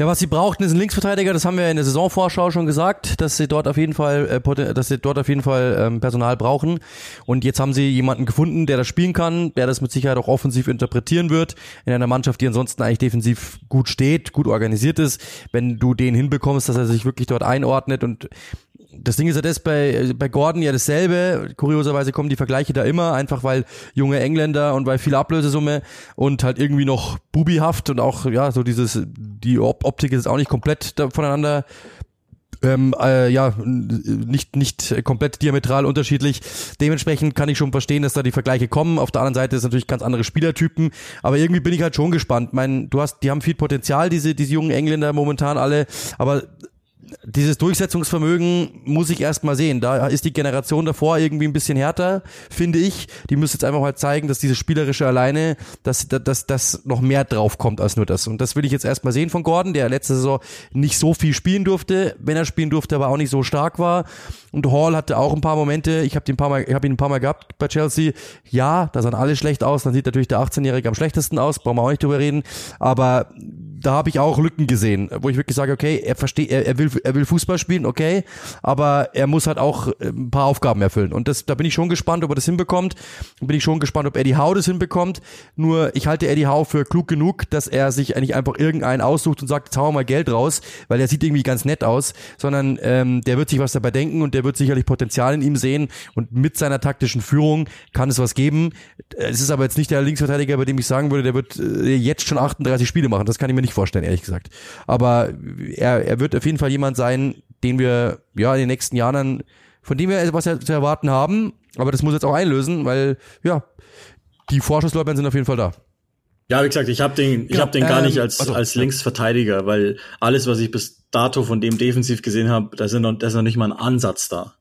Ja, was sie brauchten, ist ein Linksverteidiger. Das haben wir in der Saisonvorschau schon gesagt, dass sie dort auf jeden Fall, äh, dass sie dort auf jeden Fall ähm, Personal brauchen. Und jetzt haben sie jemanden gefunden, der das spielen kann, der das mit Sicherheit auch offensiv interpretieren wird in einer Mannschaft, die ansonsten eigentlich defensiv gut steht, gut organisiert ist. Wenn du den hinbekommst, dass er sich wirklich dort einordnet und das Ding ist ja das bei, bei Gordon ja dasselbe. Kurioserweise kommen die Vergleiche da immer, einfach weil junge Engländer und weil viel Ablösesumme und halt irgendwie noch bubihaft und auch, ja, so dieses, die Optik ist auch nicht komplett voneinander ähm, äh, ja, nicht, nicht komplett diametral unterschiedlich. Dementsprechend kann ich schon verstehen, dass da die Vergleiche kommen. Auf der anderen Seite ist natürlich ganz andere Spielertypen. Aber irgendwie bin ich halt schon gespannt. Mein, du hast, die haben viel Potenzial, diese, diese jungen Engländer momentan alle. Aber dieses Durchsetzungsvermögen muss ich erst mal sehen. Da ist die Generation davor irgendwie ein bisschen härter, finde ich. Die müsste jetzt einfach mal zeigen, dass diese spielerische alleine, dass, dass, dass noch mehr drauf kommt als nur das. Und das will ich jetzt erst mal sehen von Gordon, der letzte Saison nicht so viel spielen durfte. Wenn er spielen durfte, aber auch nicht so stark war. Und Hall hatte auch ein paar Momente. Ich habe ihn ein paar Mal, ich habe ihn ein paar Mal gehabt bei Chelsea. Ja, da sahen alle schlecht aus. Dann sieht natürlich der 18-Jährige am schlechtesten aus. Brauchen wir auch nicht drüber reden. Aber da habe ich auch Lücken gesehen, wo ich wirklich sage, okay, er versteht, er, er will er will Fußball spielen, okay, aber er muss halt auch äh, ein paar Aufgaben erfüllen. Und das, da bin ich schon gespannt, ob er das hinbekommt. Bin ich schon gespannt, ob Eddie Howe das hinbekommt. Nur ich halte Eddie Howe für klug genug, dass er sich eigentlich einfach irgendeinen aussucht und sagt, wir mal Geld raus, weil er sieht irgendwie ganz nett aus, sondern ähm, der wird sich was dabei denken und der wird sicherlich Potenzial in ihm sehen und mit seiner taktischen Führung kann es was geben. Es ist aber jetzt nicht der Linksverteidiger, bei dem ich sagen würde, der wird äh, jetzt schon 38 Spiele machen. Das kann ich mir nicht vorstellen, ehrlich gesagt. Aber er, er wird auf jeden Fall jemand sein, den wir ja in den nächsten Jahren dann, von dem wir etwas zu erwarten haben. Aber das muss jetzt auch einlösen, weil ja, die Vorschusslorbeeren sind auf jeden Fall da. Ja, wie gesagt, ich habe den, ich genau, hab den gar ähm, nicht als, also, als Linksverteidiger, weil alles, was ich bis dato von dem defensiv gesehen habe, da, sind noch, da ist noch nicht mal ein Ansatz da,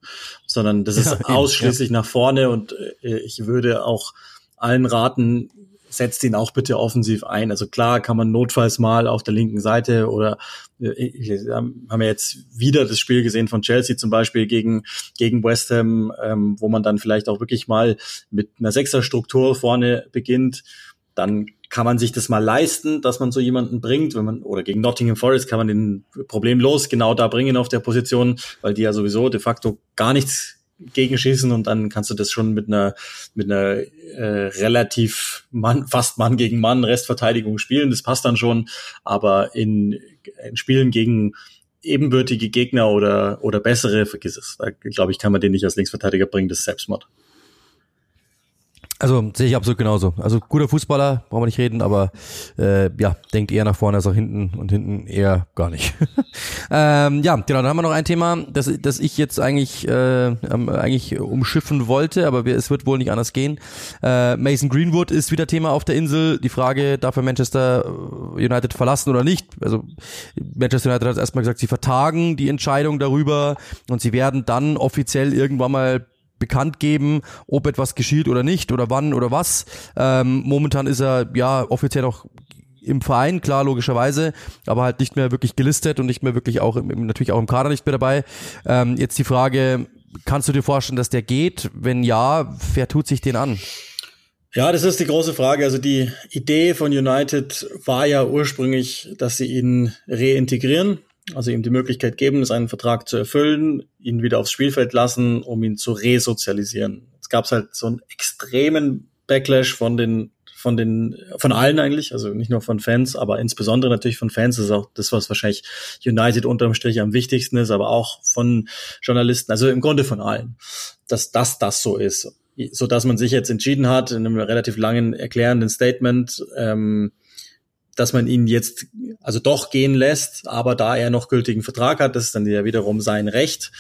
sondern das *laughs* ist ja, ausschließlich ja. nach vorne und äh, ich würde auch allen raten, setzt ihn auch bitte offensiv ein. Also klar kann man notfalls mal auf der linken Seite oder äh, haben wir jetzt wieder das Spiel gesehen von Chelsea zum Beispiel gegen, gegen West Ham, ähm, wo man dann vielleicht auch wirklich mal mit einer Sechserstruktur vorne beginnt. Dann kann man sich das mal leisten, dass man so jemanden bringt, wenn man, oder gegen Nottingham Forest kann man den problemlos genau da bringen auf der Position, weil die ja sowieso de facto gar nichts gegenschießen und dann kannst du das schon mit einer mit einer äh, relativ Mann, fast Mann gegen Mann Restverteidigung spielen. Das passt dann schon, aber in, in Spielen gegen ebenbürtige Gegner oder oder bessere, vergiss es. Da glaube ich, kann man den nicht als Linksverteidiger bringen, das ist Selbstmord. Also sehe ich absolut genauso. Also guter Fußballer, brauchen wir nicht reden, aber äh, ja, denkt eher nach vorne als nach hinten und hinten eher gar nicht. *laughs* ähm, ja, genau, dann haben wir noch ein Thema, das, das ich jetzt eigentlich, äh, eigentlich umschiffen wollte, aber wir, es wird wohl nicht anders gehen. Äh, Mason Greenwood ist wieder Thema auf der Insel. Die Frage, darf er Manchester United verlassen oder nicht? Also Manchester United hat erstmal gesagt, sie vertagen die Entscheidung darüber und sie werden dann offiziell irgendwann mal bekannt geben, ob etwas geschieht oder nicht oder wann oder was. Ähm, momentan ist er ja offiziell auch im Verein, klar, logischerweise, aber halt nicht mehr wirklich gelistet und nicht mehr wirklich auch im, natürlich auch im Kader nicht mehr dabei. Ähm, jetzt die Frage, kannst du dir vorstellen, dass der geht? Wenn ja, wer tut sich den an? Ja, das ist die große Frage. Also die Idee von United war ja ursprünglich, dass sie ihn reintegrieren, also ihm die Möglichkeit geben, seinen Vertrag zu erfüllen, ihn wieder aufs Spielfeld lassen, um ihn zu resozialisieren. Es gab halt so einen extremen Backlash von den von den, von allen eigentlich, also nicht nur von Fans, aber insbesondere natürlich von Fans. Das ist auch das, was wahrscheinlich United unterm Strich am wichtigsten ist, aber auch von Journalisten, also im Grunde von allen, dass das das so ist. So dass man sich jetzt entschieden hat, in einem relativ langen erklärenden Statement, ähm, dass man ihn jetzt also doch gehen lässt, aber da er noch gültigen Vertrag hat, das ist dann ja wiederum sein Recht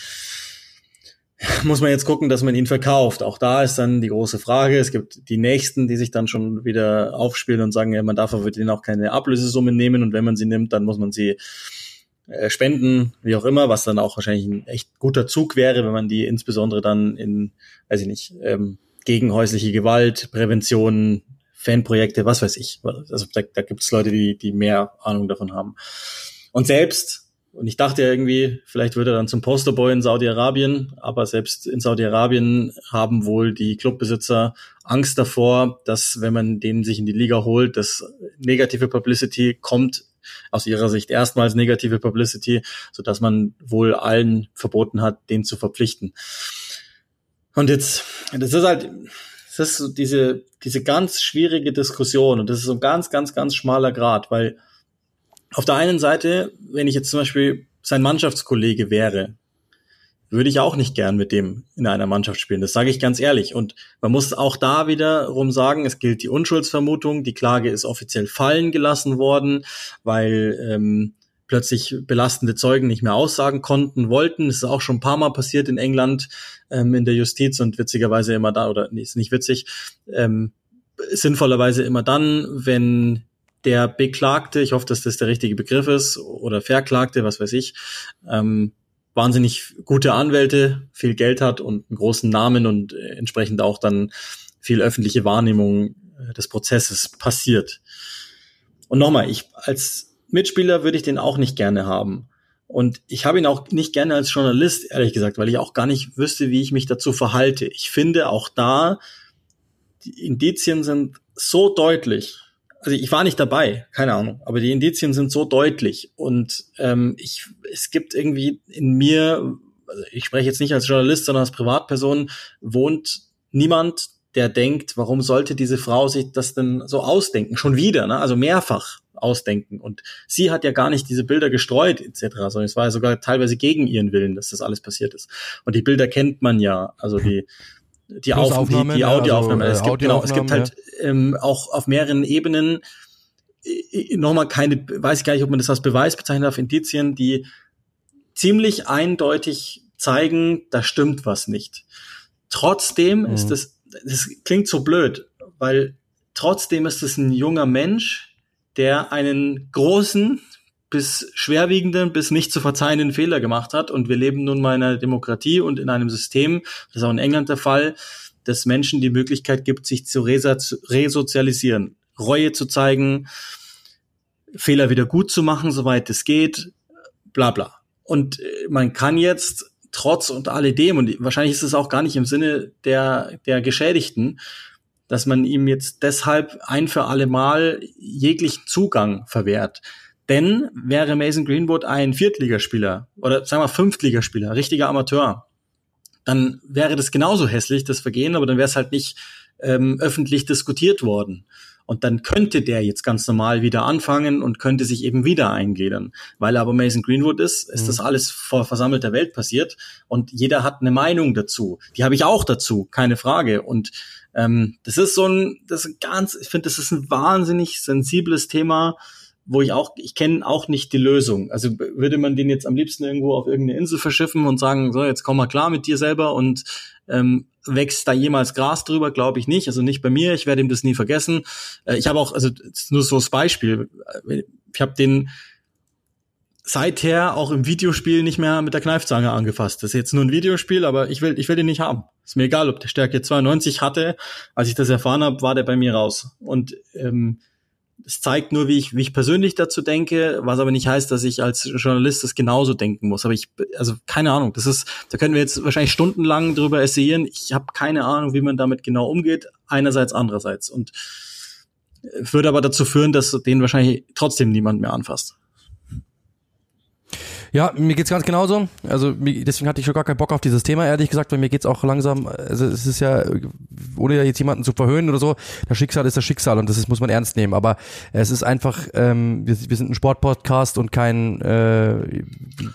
muss man jetzt gucken, dass man ihn verkauft. Auch da ist dann die große Frage. Es gibt die Nächsten, die sich dann schon wieder aufspielen und sagen, ja, man darf aber denen auch keine Ablösesumme nehmen und wenn man sie nimmt, dann muss man sie äh, spenden, wie auch immer, was dann auch wahrscheinlich ein echt guter Zug wäre, wenn man die insbesondere dann in, weiß ich nicht, ähm, gegen häusliche Gewalt, Prävention, Fanprojekte, was weiß ich. Also da, da gibt es Leute, die, die mehr Ahnung davon haben. Und selbst und ich dachte ja irgendwie, vielleicht wird er dann zum Posterboy in Saudi-Arabien, aber selbst in Saudi-Arabien haben wohl die Clubbesitzer Angst davor, dass wenn man den sich in die Liga holt, dass negative Publicity kommt, aus ihrer Sicht erstmals negative Publicity, so dass man wohl allen verboten hat, den zu verpflichten. Und jetzt, das ist halt, das ist so diese, diese ganz schwierige Diskussion und das ist so ein ganz, ganz, ganz schmaler Grad, weil auf der einen Seite, wenn ich jetzt zum Beispiel sein Mannschaftskollege wäre, würde ich auch nicht gern mit dem in einer Mannschaft spielen. Das sage ich ganz ehrlich. Und man muss auch da wiederum sagen, es gilt die Unschuldsvermutung. Die Klage ist offiziell fallen gelassen worden, weil ähm, plötzlich belastende Zeugen nicht mehr aussagen konnten, wollten. Das ist auch schon ein paar Mal passiert in England ähm, in der Justiz und witzigerweise immer da, oder nee, ist nicht witzig, ähm, sinnvollerweise immer dann, wenn der Beklagte, ich hoffe, dass das der richtige Begriff ist, oder Verklagte, was weiß ich, ähm, wahnsinnig gute Anwälte, viel Geld hat und einen großen Namen und äh, entsprechend auch dann viel öffentliche Wahrnehmung äh, des Prozesses passiert. Und nochmal, ich als Mitspieler würde ich den auch nicht gerne haben. Und ich habe ihn auch nicht gerne als Journalist, ehrlich gesagt, weil ich auch gar nicht wüsste, wie ich mich dazu verhalte. Ich finde auch da, die Indizien sind so deutlich, also ich war nicht dabei, keine Ahnung, aber die Indizien sind so deutlich und ähm, ich, es gibt irgendwie in mir, also ich spreche jetzt nicht als Journalist, sondern als Privatperson, wohnt niemand, der denkt, warum sollte diese Frau sich das denn so ausdenken? Schon wieder, ne? also mehrfach ausdenken. Und sie hat ja gar nicht diese Bilder gestreut etc., sondern es war ja sogar teilweise gegen ihren Willen, dass das alles passiert ist. Und die Bilder kennt man ja, also die die, Auf die, die Audioaufnahme. Also, es, gibt, genau, es gibt halt ja. ähm, auch auf mehreren Ebenen äh, nochmal keine, weiß ich gar nicht, ob man das als Beweis bezeichnen darf, Indizien, die ziemlich eindeutig zeigen, da stimmt was nicht. Trotzdem mhm. ist das, das klingt so blöd, weil trotzdem ist es ein junger Mensch, der einen großen, bis schwerwiegenden, bis nicht zu verzeihenden Fehler gemacht hat. Und wir leben nun mal in einer Demokratie und in einem System, das ist auch in England der Fall, dass Menschen die Möglichkeit gibt, sich zu resozialisieren, Reue zu zeigen, Fehler wieder gut zu machen, soweit es geht, bla bla. Und äh, man kann jetzt trotz und alledem, und wahrscheinlich ist es auch gar nicht im Sinne der, der Geschädigten, dass man ihm jetzt deshalb ein für alle Mal jeglichen Zugang verwehrt. Denn wäre Mason Greenwood ein Viertligaspieler oder sagen wir Fünftligaspieler, richtiger Amateur, dann wäre das genauso hässlich, das Vergehen, aber dann wäre es halt nicht ähm, öffentlich diskutiert worden. Und dann könnte der jetzt ganz normal wieder anfangen und könnte sich eben wieder eingliedern. Weil er aber Mason Greenwood ist, ist mhm. das alles vor versammelter Welt passiert und jeder hat eine Meinung dazu. Die habe ich auch dazu, keine Frage. Und ähm, das ist so ein, das ist ganz, ich finde, das ist ein wahnsinnig sensibles Thema wo ich auch, ich kenne auch nicht die Lösung. Also würde man den jetzt am liebsten irgendwo auf irgendeine Insel verschiffen und sagen, so, jetzt komm mal klar mit dir selber und ähm, wächst da jemals Gras drüber, glaube ich nicht. Also nicht bei mir, ich werde ihm das nie vergessen. Äh, ich habe auch, also nur so das Beispiel, ich habe den seither auch im Videospiel nicht mehr mit der Kneifzange angefasst. Das ist jetzt nur ein Videospiel, aber ich will, ich will den nicht haben. Ist mir egal, ob der Stärke 92 hatte. Als ich das erfahren habe, war der bei mir raus. Und ähm, es zeigt nur, wie ich, wie ich persönlich dazu denke, was aber nicht heißt, dass ich als Journalist das genauso denken muss. Aber ich, also keine Ahnung, das ist, da können wir jetzt wahrscheinlich stundenlang drüber essayieren. Ich habe keine Ahnung, wie man damit genau umgeht, einerseits, andererseits. Und würde aber dazu führen, dass den wahrscheinlich trotzdem niemand mehr anfasst. Ja, mir geht's ganz genauso. Also deswegen hatte ich schon gar keinen Bock auf dieses Thema, ehrlich gesagt, weil mir geht's auch langsam, also es ist ja, ohne jetzt jemanden zu verhöhnen oder so, das Schicksal ist das Schicksal und das ist, muss man ernst nehmen. Aber es ist einfach, ähm, wir, wir sind ein Sportpodcast und kein, äh,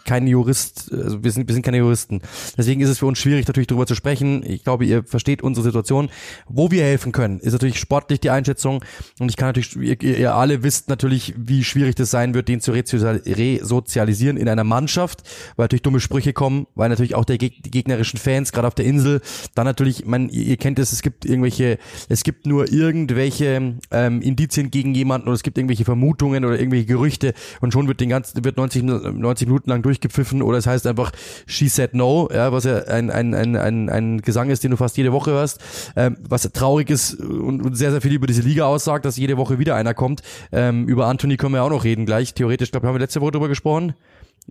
kein Jurist, also wir sind, wir sind keine Juristen. Deswegen ist es für uns schwierig, natürlich darüber zu sprechen. Ich glaube, ihr versteht unsere Situation. Wo wir helfen können, ist natürlich sportlich die Einschätzung. Und ich kann natürlich, ihr, ihr alle wisst natürlich, wie schwierig das sein wird, den zu resozialisieren in einer einer Mannschaft, weil natürlich dumme Sprüche kommen, weil natürlich auch der, die gegnerischen Fans, gerade auf der Insel, dann natürlich, man, ihr, kennt es, es gibt irgendwelche, es gibt nur irgendwelche ähm, Indizien gegen jemanden oder es gibt irgendwelche Vermutungen oder irgendwelche Gerüchte und schon wird den ganzen, wird 90, 90 Minuten lang durchgepfiffen oder es heißt einfach She said no, ja, was ja ein, ein, ein, ein, ein Gesang ist, den du fast jede Woche hörst, ähm, was traurig ist und, und sehr, sehr viel über diese Liga aussagt, dass jede Woche wieder einer kommt. Ähm, über Anthony können wir auch noch reden gleich. Theoretisch, glaube haben wir letzte Woche drüber gesprochen.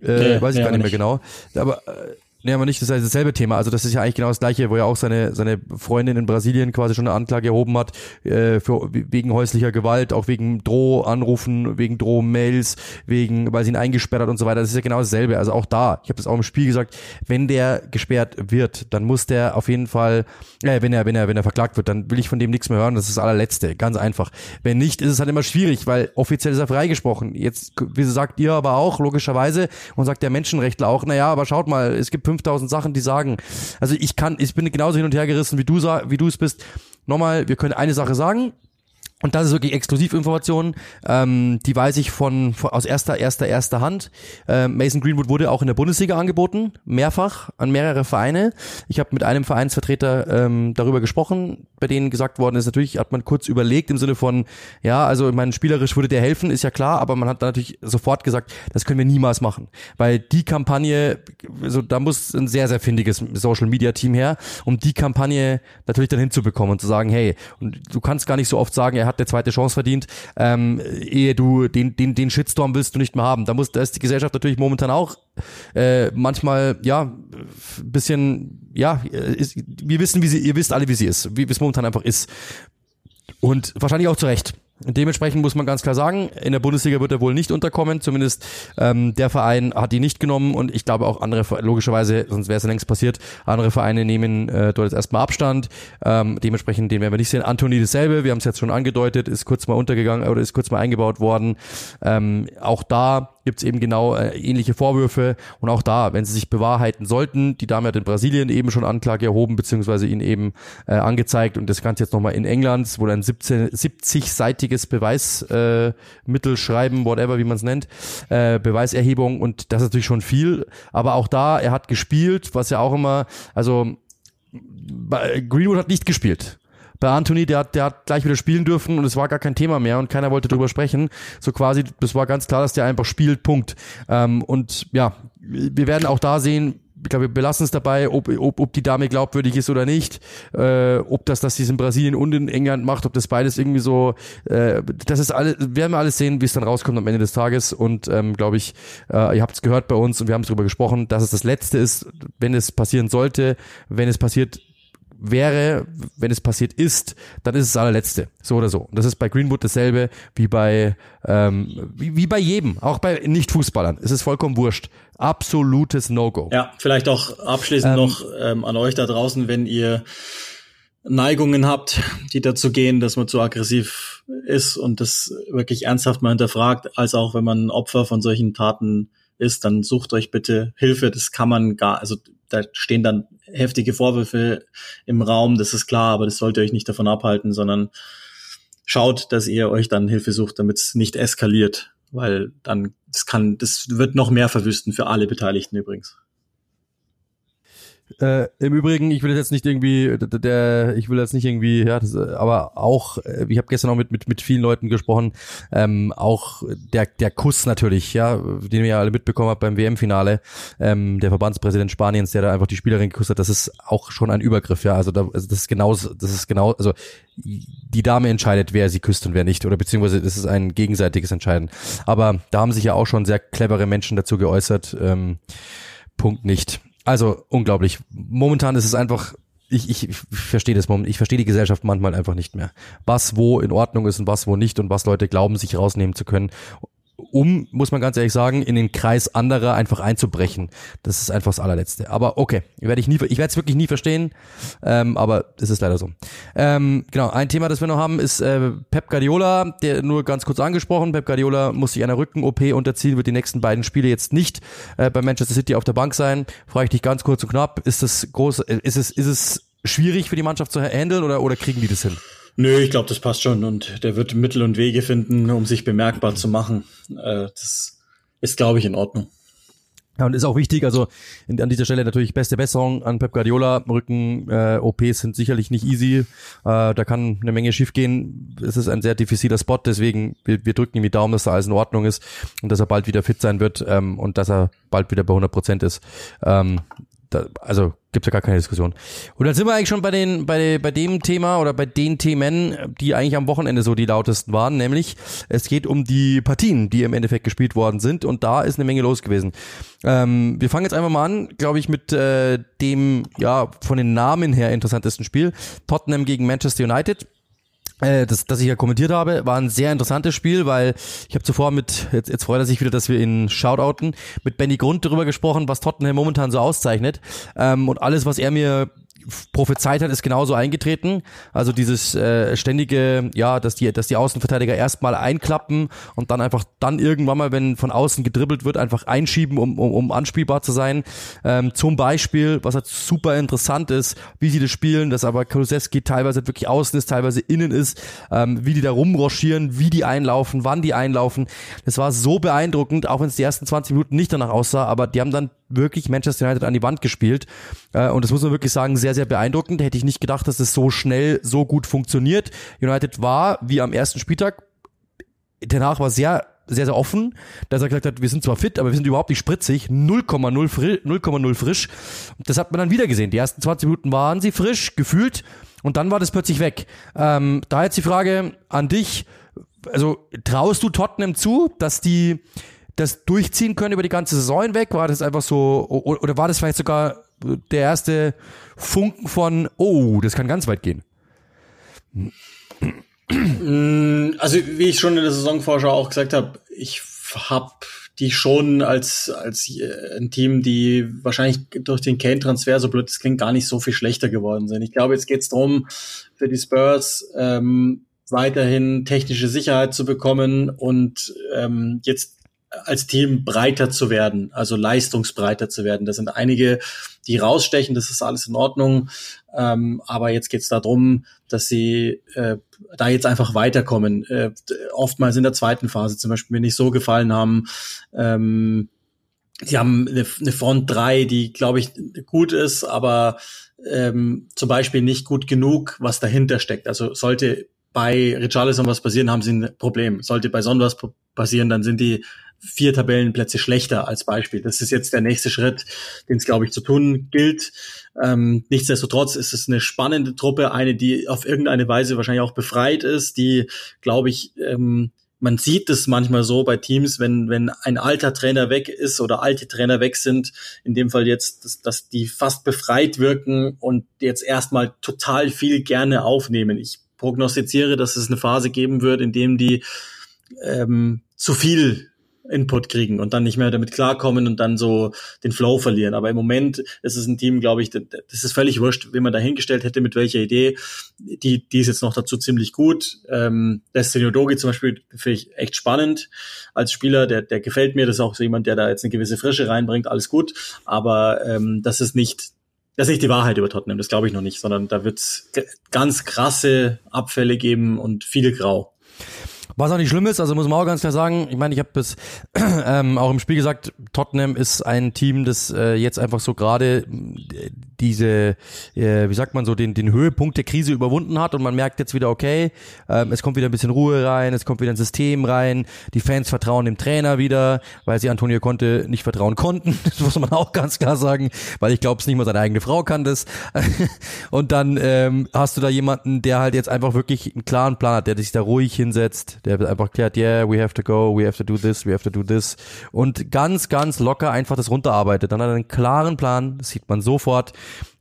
Äh, nee, weiß ich nee, gar nicht mehr genau. Aber äh, Nee, aber nicht, das ist dasselbe Thema. Also das ist ja eigentlich genau das gleiche, wo ja auch seine, seine Freundin in Brasilien quasi schon eine Anklage erhoben hat, äh, für, wegen häuslicher Gewalt, auch wegen Drohanrufen, wegen Drohmails, wegen, weil sie ihn eingesperrt hat und so weiter. Das ist ja genau dasselbe. Also auch da, ich habe das auch im Spiel gesagt, wenn der gesperrt wird, dann muss der auf jeden Fall, äh, wenn er, wenn er, wenn er verklagt wird, dann will ich von dem nichts mehr hören. Das ist das allerletzte. Ganz einfach. Wenn nicht, ist es halt immer schwierig, weil offiziell ist er freigesprochen. Jetzt, wie sagt ihr aber auch, logischerweise, und sagt der Menschenrechtler auch, naja, aber schaut mal, es gibt 5000 Sachen, die sagen. Also ich kann, ich bin genauso hin und her gerissen, wie du, wie du es bist. Nochmal, wir können eine Sache sagen, und das ist wirklich Exklusivinformation, ähm, die weiß ich von, von aus erster, erster, erster Hand. Ähm, Mason Greenwood wurde auch in der Bundesliga angeboten, mehrfach an mehrere Vereine. Ich habe mit einem Vereinsvertreter ähm, darüber gesprochen, bei denen gesagt worden ist, natürlich hat man kurz überlegt im Sinne von, ja, also ich meine, spielerisch würde der helfen, ist ja klar, aber man hat dann natürlich sofort gesagt, das können wir niemals machen, weil die Kampagne, also da muss ein sehr, sehr findiges Social Media Team her, um die Kampagne natürlich dann hinzubekommen und zu sagen, hey, und du kannst gar nicht so oft sagen, er hat hat eine zweite Chance verdient, ähm, ehe du den, den, den Shitstorm willst du nicht mehr haben. Da muss, da ist die Gesellschaft natürlich momentan auch äh, manchmal, ja, bisschen, ja, ist, wir wissen, wie sie, ihr wisst alle, wie sie ist, wie es momentan einfach ist. Und wahrscheinlich auch zu Recht. Dementsprechend muss man ganz klar sagen, in der Bundesliga wird er wohl nicht unterkommen. Zumindest ähm, der Verein hat ihn nicht genommen und ich glaube auch andere, logischerweise, sonst wäre es ja längst passiert, andere Vereine nehmen äh, dort jetzt erstmal Abstand. Ähm, dementsprechend, den werden wir nicht sehen. Anthony dasselbe, wir haben es jetzt schon angedeutet, ist kurz mal untergegangen oder ist kurz mal eingebaut worden. Ähm, auch da gibt's eben genau äh, ähnliche Vorwürfe. Und auch da, wenn sie sich bewahrheiten sollten, die Dame hat in Brasilien eben schon Anklage erhoben, beziehungsweise ihn eben äh, angezeigt. Und das Ganze jetzt nochmal in England, wo ein 70-seitiges Beweismittel äh, schreiben, whatever, wie man es nennt, äh, Beweiserhebung. Und das ist natürlich schon viel. Aber auch da, er hat gespielt, was ja auch immer, also Greenwood hat nicht gespielt bei Anthony, der hat, der hat gleich wieder spielen dürfen und es war gar kein Thema mehr und keiner wollte drüber sprechen. So quasi, das war ganz klar, dass der einfach spielt, Punkt. Ähm, und ja, wir werden auch da sehen, ich glaube, wir belassen es dabei, ob, ob, ob die Dame glaubwürdig ist oder nicht, äh, ob das, dass sie es in Brasilien und in England macht, ob das beides irgendwie so, äh, das ist alles, werden wir alles sehen, wie es dann rauskommt am Ende des Tages und ähm, glaube ich, äh, ihr habt es gehört bei uns und wir haben darüber gesprochen, dass es das Letzte ist, wenn es passieren sollte, wenn es passiert, wäre, wenn es passiert ist, dann ist es das allerletzte. So oder so. Und das ist bei Greenwood dasselbe wie bei, ähm, wie, wie bei jedem, auch bei Nicht-Fußballern. Es ist vollkommen wurscht. Absolutes No-Go. Ja, vielleicht auch abschließend ähm, noch ähm, an euch da draußen, wenn ihr Neigungen habt, die dazu gehen, dass man zu aggressiv ist und das wirklich ernsthaft mal hinterfragt, als auch wenn man Opfer von solchen Taten ist, dann sucht euch bitte Hilfe. Das kann man gar, also da stehen dann heftige Vorwürfe im Raum, das ist klar, aber das sollte euch nicht davon abhalten, sondern schaut, dass ihr euch dann Hilfe sucht, damit es nicht eskaliert, weil dann das kann, das wird noch mehr verwüsten für alle Beteiligten übrigens. Äh, Im Übrigen, ich will jetzt nicht irgendwie, der, der ich will jetzt nicht irgendwie, ja, das, aber auch, äh, ich habe gestern auch mit, mit, mit vielen Leuten gesprochen, ähm, auch der, der Kuss natürlich, ja, den wir ja alle mitbekommen haben beim WM-Finale, ähm, der Verbandspräsident Spaniens, der da einfach die Spielerin geküsst hat, das ist auch schon ein Übergriff, ja, also, da, also das ist genau, das ist genau, also die Dame entscheidet, wer sie küsst und wer nicht, oder beziehungsweise das ist ein gegenseitiges Entscheiden. Aber da haben sich ja auch schon sehr clevere Menschen dazu geäußert. Ähm, Punkt nicht. Also unglaublich. Momentan ist es einfach, ich, ich, ich verstehe das Moment, ich verstehe die Gesellschaft manchmal einfach nicht mehr. Was wo in Ordnung ist und was wo nicht und was Leute glauben, sich rausnehmen zu können um, muss man ganz ehrlich sagen, in den Kreis anderer einfach einzubrechen. Das ist einfach das allerletzte. Aber okay, werde ich ich werde es wirklich nie verstehen, ähm, aber es ist leider so. Ähm, genau, ein Thema, das wir noch haben, ist äh, Pep Guardiola, der nur ganz kurz angesprochen. Pep Guardiola muss sich einer Rücken-OP unterziehen, wird die nächsten beiden Spiele jetzt nicht äh, bei Manchester City auf der Bank sein. Frage ich dich ganz kurz und knapp, ist das groß, äh, ist es, ist es schwierig für die Mannschaft zu handeln oder, oder kriegen die das hin? Nö, ich glaube, das passt schon und der wird Mittel und Wege finden, um sich bemerkbar zu machen. Äh, das ist, glaube ich, in Ordnung. Ja, und ist auch wichtig, also in, an dieser Stelle natürlich beste Besserung an Pep Guardiola. Rücken äh, OPs sind sicherlich nicht easy. Äh, da kann eine Menge schief gehen. Es ist ein sehr diffiziler Spot, deswegen wir, wir drücken ihm die Daumen, dass da alles in Ordnung ist und dass er bald wieder fit sein wird ähm, und dass er bald wieder bei 100 Prozent ist. Ähm, da, also gibt's ja gar keine Diskussion. Und dann sind wir eigentlich schon bei den, bei, bei dem Thema oder bei den Themen, die eigentlich am Wochenende so die lautesten waren, nämlich es geht um die Partien, die im Endeffekt gespielt worden sind und da ist eine Menge los gewesen. Ähm, wir fangen jetzt einfach mal an, glaube ich, mit äh, dem ja von den Namen her interessantesten Spiel. Tottenham gegen Manchester United äh, das, das ich ja kommentiert habe, war ein sehr interessantes Spiel, weil ich habe zuvor mit, jetzt, jetzt freut er sich wieder, dass wir ihn shoutouten, mit Benny Grund darüber gesprochen, was Tottenham momentan so auszeichnet. Ähm, und alles, was er mir prophezeit hat, ist genauso eingetreten. Also dieses äh, ständige, ja, dass die, dass die Außenverteidiger erstmal einklappen und dann einfach dann irgendwann mal, wenn von außen gedribbelt wird, einfach einschieben, um, um, um anspielbar zu sein. Ähm, zum Beispiel, was halt super interessant ist, wie sie das spielen, dass aber Kulusewski teilweise wirklich außen ist, teilweise innen ist, ähm, wie die da rumroschieren, wie die einlaufen, wann die einlaufen. Das war so beeindruckend, auch wenn es die ersten 20 Minuten nicht danach aussah, aber die haben dann wirklich Manchester United an die Wand gespielt. Äh, und das muss man wirklich sagen, sehr, sehr beeindruckend. Hätte ich nicht gedacht, dass es so schnell, so gut funktioniert. United war, wie am ersten Spieltag, danach war sehr sehr, sehr offen, dass er gesagt hat, wir sind zwar fit, aber wir sind überhaupt nicht spritzig, 0,0 frisch, 0,0 frisch. Das hat man dann wieder gesehen. Die ersten 20 Minuten waren sie frisch, gefühlt, und dann war das plötzlich weg. Ähm, da jetzt die Frage an dich, also traust du Tottenham zu, dass die das durchziehen können über die ganze Saison hinweg? War das einfach so, oder war das vielleicht sogar der erste Funken von, oh, das kann ganz weit gehen? Mm, also, wie ich schon in der Saisonvorschau auch gesagt habe, ich habe die schon als, als äh, ein Team, die wahrscheinlich durch den Kane-Transfer, so blöd das klingt, gar nicht so viel schlechter geworden sind. Ich glaube, jetzt geht es darum, für die Spurs ähm, weiterhin technische Sicherheit zu bekommen und ähm, jetzt als Team breiter zu werden, also leistungsbreiter zu werden. Da sind einige, die rausstechen, das ist alles in Ordnung. Ähm, aber jetzt geht es darum, dass sie äh, da jetzt einfach weiterkommen. Äh, oftmals in der zweiten Phase zum Beispiel mir nicht so gefallen haben. Ähm, sie haben eine, eine Front 3, die, glaube ich, gut ist, aber ähm, zum Beispiel nicht gut genug, was dahinter steckt. Also sollte bei Richarlison was passieren, haben sie ein Problem. Sollte bei Son was passieren, dann sind die vier Tabellenplätze schlechter als Beispiel. Das ist jetzt der nächste Schritt, den es, glaube ich, zu tun gilt. Ähm, nichtsdestotrotz ist es eine spannende Truppe, eine, die auf irgendeine Weise wahrscheinlich auch befreit ist, die, glaube ich, ähm, man sieht es manchmal so bei Teams, wenn, wenn ein alter Trainer weg ist oder alte Trainer weg sind, in dem Fall jetzt, dass, dass die fast befreit wirken und jetzt erstmal total viel gerne aufnehmen. Ich prognostiziere, dass es eine Phase geben wird, in dem die ähm, zu viel Input kriegen und dann nicht mehr damit klarkommen und dann so den Flow verlieren. Aber im Moment ist es ein Team, glaube ich, das ist völlig wurscht, wie man da hingestellt hätte, mit welcher Idee. Die, die ist jetzt noch dazu ziemlich gut. Ähm, Destiny Dogi zum Beispiel finde ich echt spannend als Spieler. Der, der gefällt mir. Das ist auch so jemand, der da jetzt eine gewisse Frische reinbringt. Alles gut. Aber ähm, das ist nicht das ist nicht die Wahrheit über Tottenham, das glaube ich noch nicht, sondern da wird es ganz krasse Abfälle geben und viele Grau. Was auch nicht schlimm ist, also muss man auch ganz klar sagen, ich meine, ich habe bis *clears throat* ähm, auch im Spiel gesagt, Tottenham ist ein Team, das äh, jetzt einfach so gerade äh, diese, äh, wie sagt man so, den, den Höhepunkt der Krise überwunden hat und man merkt jetzt wieder, okay, ähm, es kommt wieder ein bisschen Ruhe rein, es kommt wieder ein System rein, die Fans vertrauen dem Trainer wieder, weil sie Antonio Conte nicht vertrauen konnten, *laughs* das muss man auch ganz klar sagen, weil ich glaube, es nicht mal seine eigene Frau kann das. *laughs* und dann ähm, hast du da jemanden, der halt jetzt einfach wirklich einen klaren Plan hat, der sich da ruhig hinsetzt, der einfach klärt, yeah, we have to go, we have to do this, we have to do this und ganz, ganz locker einfach das runterarbeitet. Dann hat er einen klaren Plan, das sieht man sofort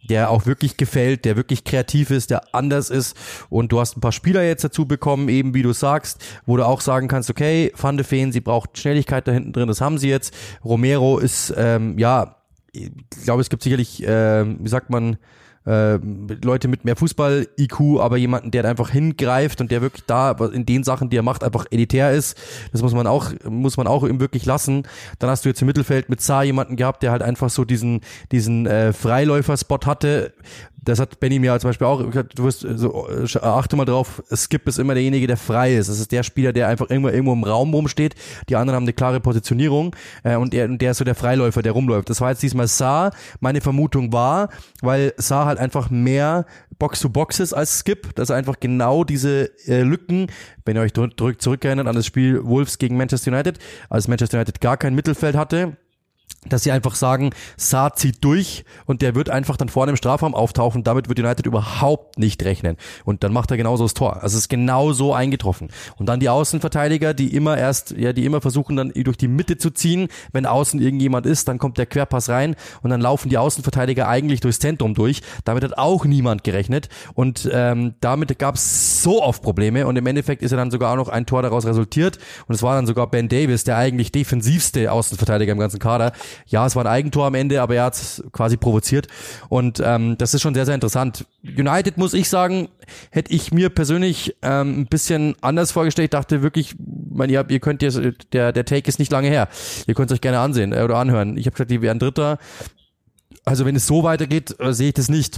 der auch wirklich gefällt, der wirklich kreativ ist, der anders ist und du hast ein paar Spieler jetzt dazu bekommen, eben wie du sagst, wo du auch sagen kannst, okay, Van de Feen, sie braucht Schnelligkeit da hinten drin, das haben sie jetzt. Romero ist, ähm, ja, ich glaube, es gibt sicherlich, äh, wie sagt man, äh, Leute mit mehr Fußball-IQ, aber jemanden, der einfach hingreift und der wirklich da in den Sachen, die er macht, einfach elitär ist. Das muss man auch, muss man auch ihm wirklich lassen. Dann hast du jetzt im Mittelfeld mit Saar jemanden gehabt, der halt einfach so diesen, diesen äh, Freiläufer-Spot hatte, das hat Benny mir zum Beispiel auch, du wirst, so, achte mal drauf, Skip ist immer derjenige, der frei ist. Das ist der Spieler, der einfach irgendwo, irgendwo im Raum rumsteht. Die anderen haben eine klare Positionierung äh, und, er, und der ist so der Freiläufer, der rumläuft. Das war jetzt diesmal Saar. Meine Vermutung war, weil Saar halt einfach mehr Box-to-Box ist als Skip, dass er einfach genau diese äh, Lücken, wenn ihr euch zurückerinnert an das Spiel Wolves gegen Manchester United, als Manchester United gar kein Mittelfeld hatte, dass sie einfach sagen, Saar zieht durch und der wird einfach dann vorne im Strafraum auftauchen. Damit wird United überhaupt nicht rechnen. Und dann macht er genauso das Tor. Also es ist genau so eingetroffen. Und dann die Außenverteidiger, die immer erst, ja, die immer versuchen dann durch die Mitte zu ziehen. Wenn außen irgendjemand ist, dann kommt der Querpass rein und dann laufen die Außenverteidiger eigentlich durchs Zentrum durch. Damit hat auch niemand gerechnet. Und ähm, damit gab es so oft Probleme. Und im Endeffekt ist ja dann sogar auch noch ein Tor daraus resultiert. Und es war dann sogar Ben Davis, der eigentlich defensivste Außenverteidiger im ganzen Kader, ja, es war ein Eigentor am Ende, aber er hat es quasi provoziert. Und ähm, das ist schon sehr, sehr interessant. United, muss ich sagen, hätte ich mir persönlich ähm, ein bisschen anders vorgestellt. Ich dachte wirklich, man, ihr, ihr könnt jetzt, der, der Take ist nicht lange her. Ihr könnt es euch gerne ansehen äh, oder anhören. Ich habe gesagt, die wären Dritter. Also wenn es so weitergeht, äh, sehe ich das nicht.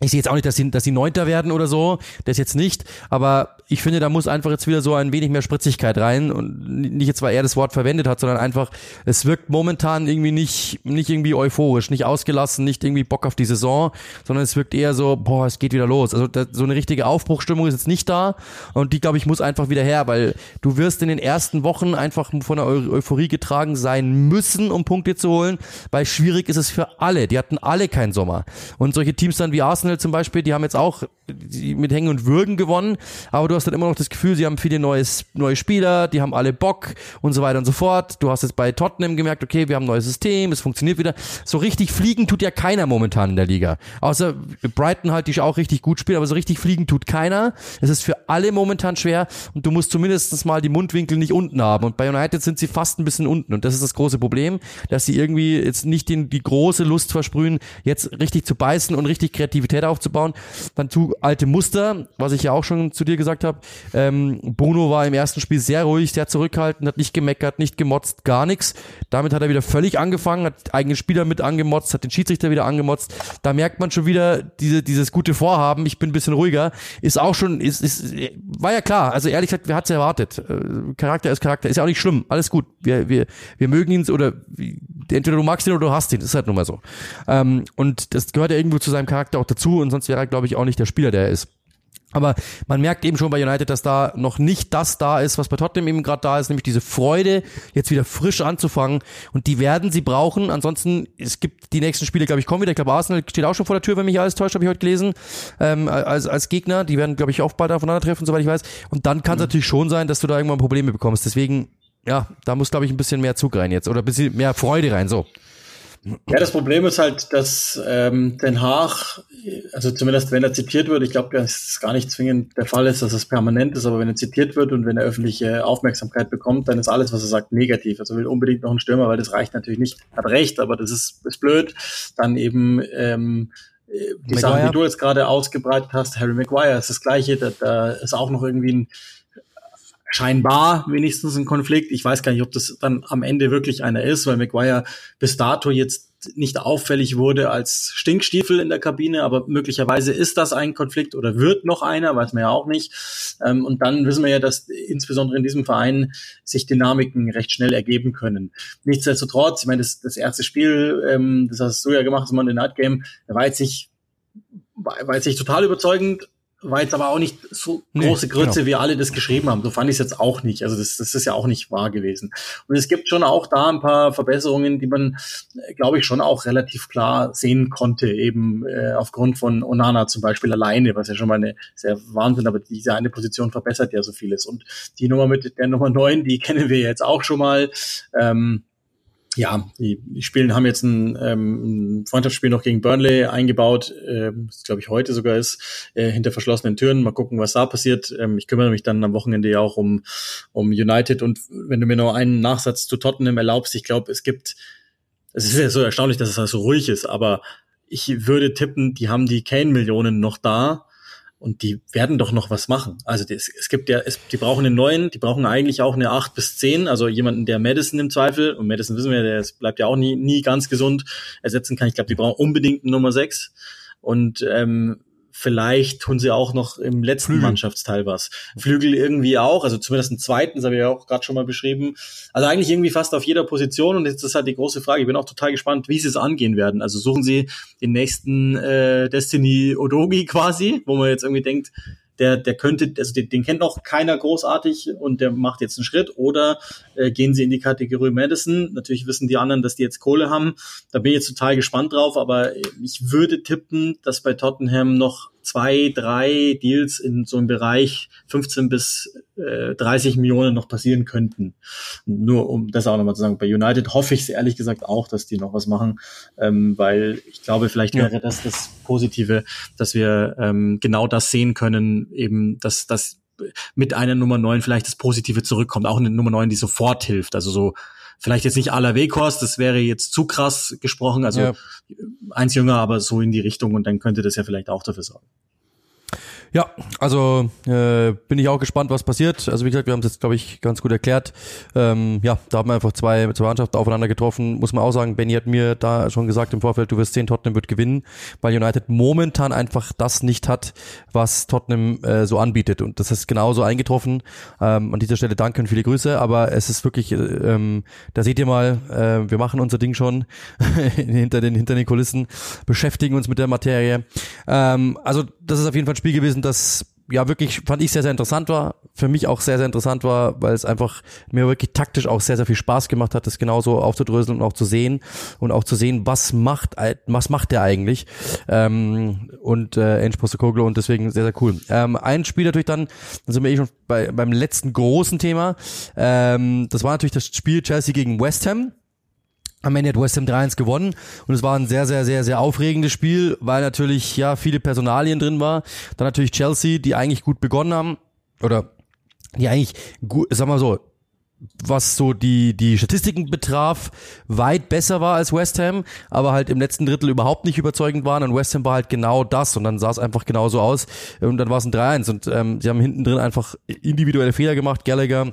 Ich sehe jetzt auch nicht, dass sie, dass sie Neunter werden oder so, das jetzt nicht, aber ich finde, da muss einfach jetzt wieder so ein wenig mehr Spritzigkeit rein und nicht jetzt, weil er das Wort verwendet hat, sondern einfach, es wirkt momentan irgendwie nicht, nicht irgendwie euphorisch, nicht ausgelassen, nicht irgendwie Bock auf die Saison, sondern es wirkt eher so, boah, es geht wieder los. Also da, so eine richtige Aufbruchstimmung ist jetzt nicht da und die, glaube ich, muss einfach wieder her, weil du wirst in den ersten Wochen einfach von der Euphorie getragen sein müssen, um Punkte zu holen, weil schwierig ist es für alle. Die hatten alle keinen Sommer. Und solche Teams dann wie Arsenal zum Beispiel, die haben jetzt auch mit Hängen und Würgen gewonnen, aber du hast dann immer noch das Gefühl, sie haben viele neues, neue Spieler, die haben alle Bock und so weiter und so fort. Du hast jetzt bei Tottenham gemerkt, okay, wir haben ein neues System, es funktioniert wieder. So richtig fliegen tut ja keiner momentan in der Liga. Außer Brighton halt, die auch richtig gut spielen, aber so richtig fliegen tut keiner. Es ist für alle momentan schwer und du musst zumindest mal die Mundwinkel nicht unten haben. Und bei United sind sie fast ein bisschen unten und das ist das große Problem, dass sie irgendwie jetzt nicht den, die große Lust versprühen, jetzt richtig zu beißen und richtig Kreativität aufzubauen. Dann zu alte Muster, was ich ja auch schon zu dir gesagt habe, ähm, Bruno war im ersten Spiel sehr ruhig, sehr zurückhaltend, hat nicht gemeckert, nicht gemotzt, gar nichts. Damit hat er wieder völlig angefangen, hat eigene Spieler mit angemotzt, hat den Schiedsrichter wieder angemotzt. Da merkt man schon wieder diese, dieses gute Vorhaben, ich bin ein bisschen ruhiger, ist auch schon, ist, ist, war ja klar. Also ehrlich gesagt, wer hat's erwartet? Äh, Charakter ist Charakter, ist ja auch nicht schlimm, alles gut. Wir, wir, wir mögen ihn oder entweder du magst ihn oder du hast ihn, das ist halt nun mal so. Ähm, und das gehört ja irgendwo zu seinem Charakter auch dazu und sonst wäre er, glaube ich, auch nicht der Spieler, der er ist. Aber man merkt eben schon bei United, dass da noch nicht das da ist, was bei Tottenham eben gerade da ist, nämlich diese Freude, jetzt wieder frisch anzufangen. Und die werden sie brauchen. Ansonsten, es gibt die nächsten Spiele, glaube ich, kommen wieder. Ich glaube, Arsenal steht auch schon vor der Tür, wenn mich alles täuscht, habe ich heute gelesen, ähm, als, als Gegner. Die werden, glaube ich, auch bald aufeinandertreffen, soweit ich weiß. Und dann kann es mhm. natürlich schon sein, dass du da irgendwann Probleme bekommst. Deswegen, ja, da muss, glaube ich, ein bisschen mehr Zug rein jetzt oder ein bisschen mehr Freude rein, so. Ja, das Problem ist halt, dass ähm, Den Haag, also zumindest wenn er zitiert wird, ich glaube, dass es gar nicht zwingend der Fall ist, dass es permanent ist, aber wenn er zitiert wird und wenn er öffentliche Aufmerksamkeit bekommt, dann ist alles, was er sagt, negativ. Also will unbedingt noch einen Stürmer, weil das reicht natürlich nicht. Hat recht, aber das ist, ist blöd. Dann eben ähm, die Maguire. Sachen, die du jetzt gerade ausgebreitet hast, Harry Maguire ist das Gleiche. Da, da ist auch noch irgendwie ein scheinbar wenigstens ein Konflikt. Ich weiß gar nicht, ob das dann am Ende wirklich einer ist, weil McGuire bis dato jetzt nicht, auffällig wurde als Stinkstiefel in der Kabine, aber möglicherweise ist das ein Konflikt oder wird noch einer, weiß man ja auch nicht. Ähm, und dann wissen wir ja, dass insbesondere in diesem Verein sich Dynamiken recht schnell ergeben können. Nichtsdestotrotz, ich meine, das, das erste Spiel, ähm, das hast du ja gemacht, das Monday Night Game, da war jetzt nicht, war jetzt nicht total überzeugend, war jetzt aber auch nicht so große Grütze, genau. wie alle das geschrieben haben. So fand ich es jetzt auch nicht. Also das, das ist ja auch nicht wahr gewesen. Und es gibt schon auch da ein paar Verbesserungen, die man, äh, glaube ich, schon auch relativ klar sehen konnte, eben äh, aufgrund von Onana zum Beispiel alleine, was ja schon mal eine sehr Wahnsinn, aber diese eine Position verbessert ja so vieles. Und die Nummer mit der Nummer neun, die *laughs* kennen wir jetzt auch schon mal. Ähm, ja, die, die spielen, haben jetzt ein, ähm, ein Freundschaftsspiel noch gegen Burnley eingebaut, äh, glaube ich heute sogar ist, äh, hinter verschlossenen Türen. Mal gucken, was da passiert. Ähm, ich kümmere mich dann am Wochenende ja auch um, um United und wenn du mir noch einen Nachsatz zu Tottenham erlaubst, ich glaube, es gibt, es ist ja so erstaunlich, dass es so ruhig ist, aber ich würde tippen, die haben die Kane-Millionen noch da und die werden doch noch was machen. Also das, es gibt ja, es, die brauchen einen neuen, die brauchen eigentlich auch eine acht bis zehn, also jemanden, der Madison im Zweifel, und Madison wissen wir, der bleibt ja auch nie, nie ganz gesund, ersetzen kann. Ich glaube, die brauchen unbedingt einen Nummer sechs. Und ähm, Vielleicht tun sie auch noch im letzten Flügel. Mannschaftsteil was. Flügel irgendwie auch, also zumindest einen zweiten, das habe ich ja auch gerade schon mal beschrieben. Also eigentlich irgendwie fast auf jeder Position und jetzt ist halt die große Frage. Ich bin auch total gespannt, wie sie es angehen werden. Also suchen sie den nächsten äh, Destiny Odogi quasi, wo man jetzt irgendwie denkt, der, der könnte, also den, den kennt noch keiner großartig und der macht jetzt einen Schritt. Oder äh, gehen sie in die Kategorie Madison. Natürlich wissen die anderen, dass die jetzt Kohle haben. Da bin ich jetzt total gespannt drauf, aber ich würde tippen, dass bei Tottenham noch zwei, drei Deals in so einem Bereich 15 bis äh, 30 Millionen noch passieren könnten. Nur um das auch nochmal zu sagen, bei United hoffe ich es ehrlich gesagt auch, dass die noch was machen, ähm, weil ich glaube, vielleicht ja. wäre das das Positive, dass wir ähm, genau das sehen können, eben, dass das mit einer Nummer 9 vielleicht das Positive zurückkommt, auch eine Nummer 9, die sofort hilft, also so vielleicht jetzt nicht aller Weghorst, das wäre jetzt zu krass gesprochen, also ja. eins jünger, aber so in die Richtung und dann könnte das ja vielleicht auch dafür sorgen. Ja, also äh, bin ich auch gespannt, was passiert. Also wie gesagt, wir haben es jetzt, glaube ich, ganz gut erklärt. Ähm, ja, da haben wir einfach zwei, zwei Mannschaften aufeinander getroffen. Muss man auch sagen, Benny hat mir da schon gesagt im Vorfeld, du wirst sehen, Tottenham wird gewinnen, weil United momentan einfach das nicht hat, was Tottenham äh, so anbietet. Und das ist genauso eingetroffen. Ähm, an dieser Stelle danke und viele Grüße, aber es ist wirklich, äh, ähm, da seht ihr mal, äh, wir machen unser Ding schon *laughs* hinter, den, hinter den Kulissen, beschäftigen uns mit der Materie. Ähm, also das ist auf jeden Fall ein Spiel gewesen, das ja wirklich, fand ich sehr, sehr interessant war. Für mich auch sehr, sehr interessant war, weil es einfach mir wirklich taktisch auch sehr, sehr viel Spaß gemacht hat, das genauso aufzudröseln und auch zu sehen und auch zu sehen, was macht, was macht der eigentlich ähm, und äh, Ange Postecoglou und deswegen sehr, sehr cool. Ähm, ein Spiel natürlich dann, dann sind wir eh schon bei, beim letzten großen Thema, ähm, das war natürlich das Spiel Chelsea gegen West Ham. Am Ende hat West Ham 3-1 gewonnen. Und es war ein sehr, sehr, sehr, sehr aufregendes Spiel, weil natürlich ja viele Personalien drin war. Dann natürlich Chelsea, die eigentlich gut begonnen haben. Oder die eigentlich gut, sag mal so, was so die, die Statistiken betraf, weit besser war als West Ham, aber halt im letzten Drittel überhaupt nicht überzeugend waren. Und West Ham war halt genau das. Und dann sah es einfach genauso aus. Und dann war es ein 3-1 und ähm, sie haben hinten drin einfach individuelle Fehler gemacht, Gallagher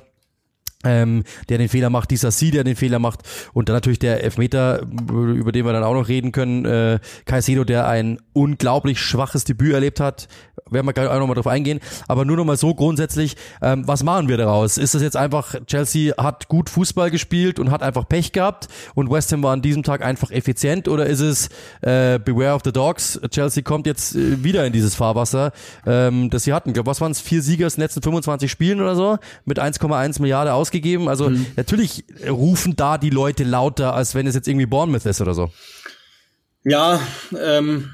ähm, der den Fehler macht, dieser Sie, der den Fehler macht. Und dann natürlich der Elfmeter, über den wir dann auch noch reden können, äh, Caicedo, der ein unglaublich schwaches Debüt erlebt hat, werden wir gleich auch nochmal drauf eingehen, aber nur nochmal so grundsätzlich, ähm, was machen wir daraus? Ist das jetzt einfach, Chelsea hat gut Fußball gespielt und hat einfach Pech gehabt und West Ham war an diesem Tag einfach effizient? Oder ist es äh, Beware of the Dogs, Chelsea kommt jetzt äh, wieder in dieses Fahrwasser, ähm, das sie hatten, ich glaube, was waren es, vier Sieger in den letzten 25 Spielen oder so, mit 1,1 Milliarden ausgegeben gegeben. Also mhm. natürlich rufen da die Leute lauter, als wenn es jetzt irgendwie Bournemouth ist oder so. Ja, ähm,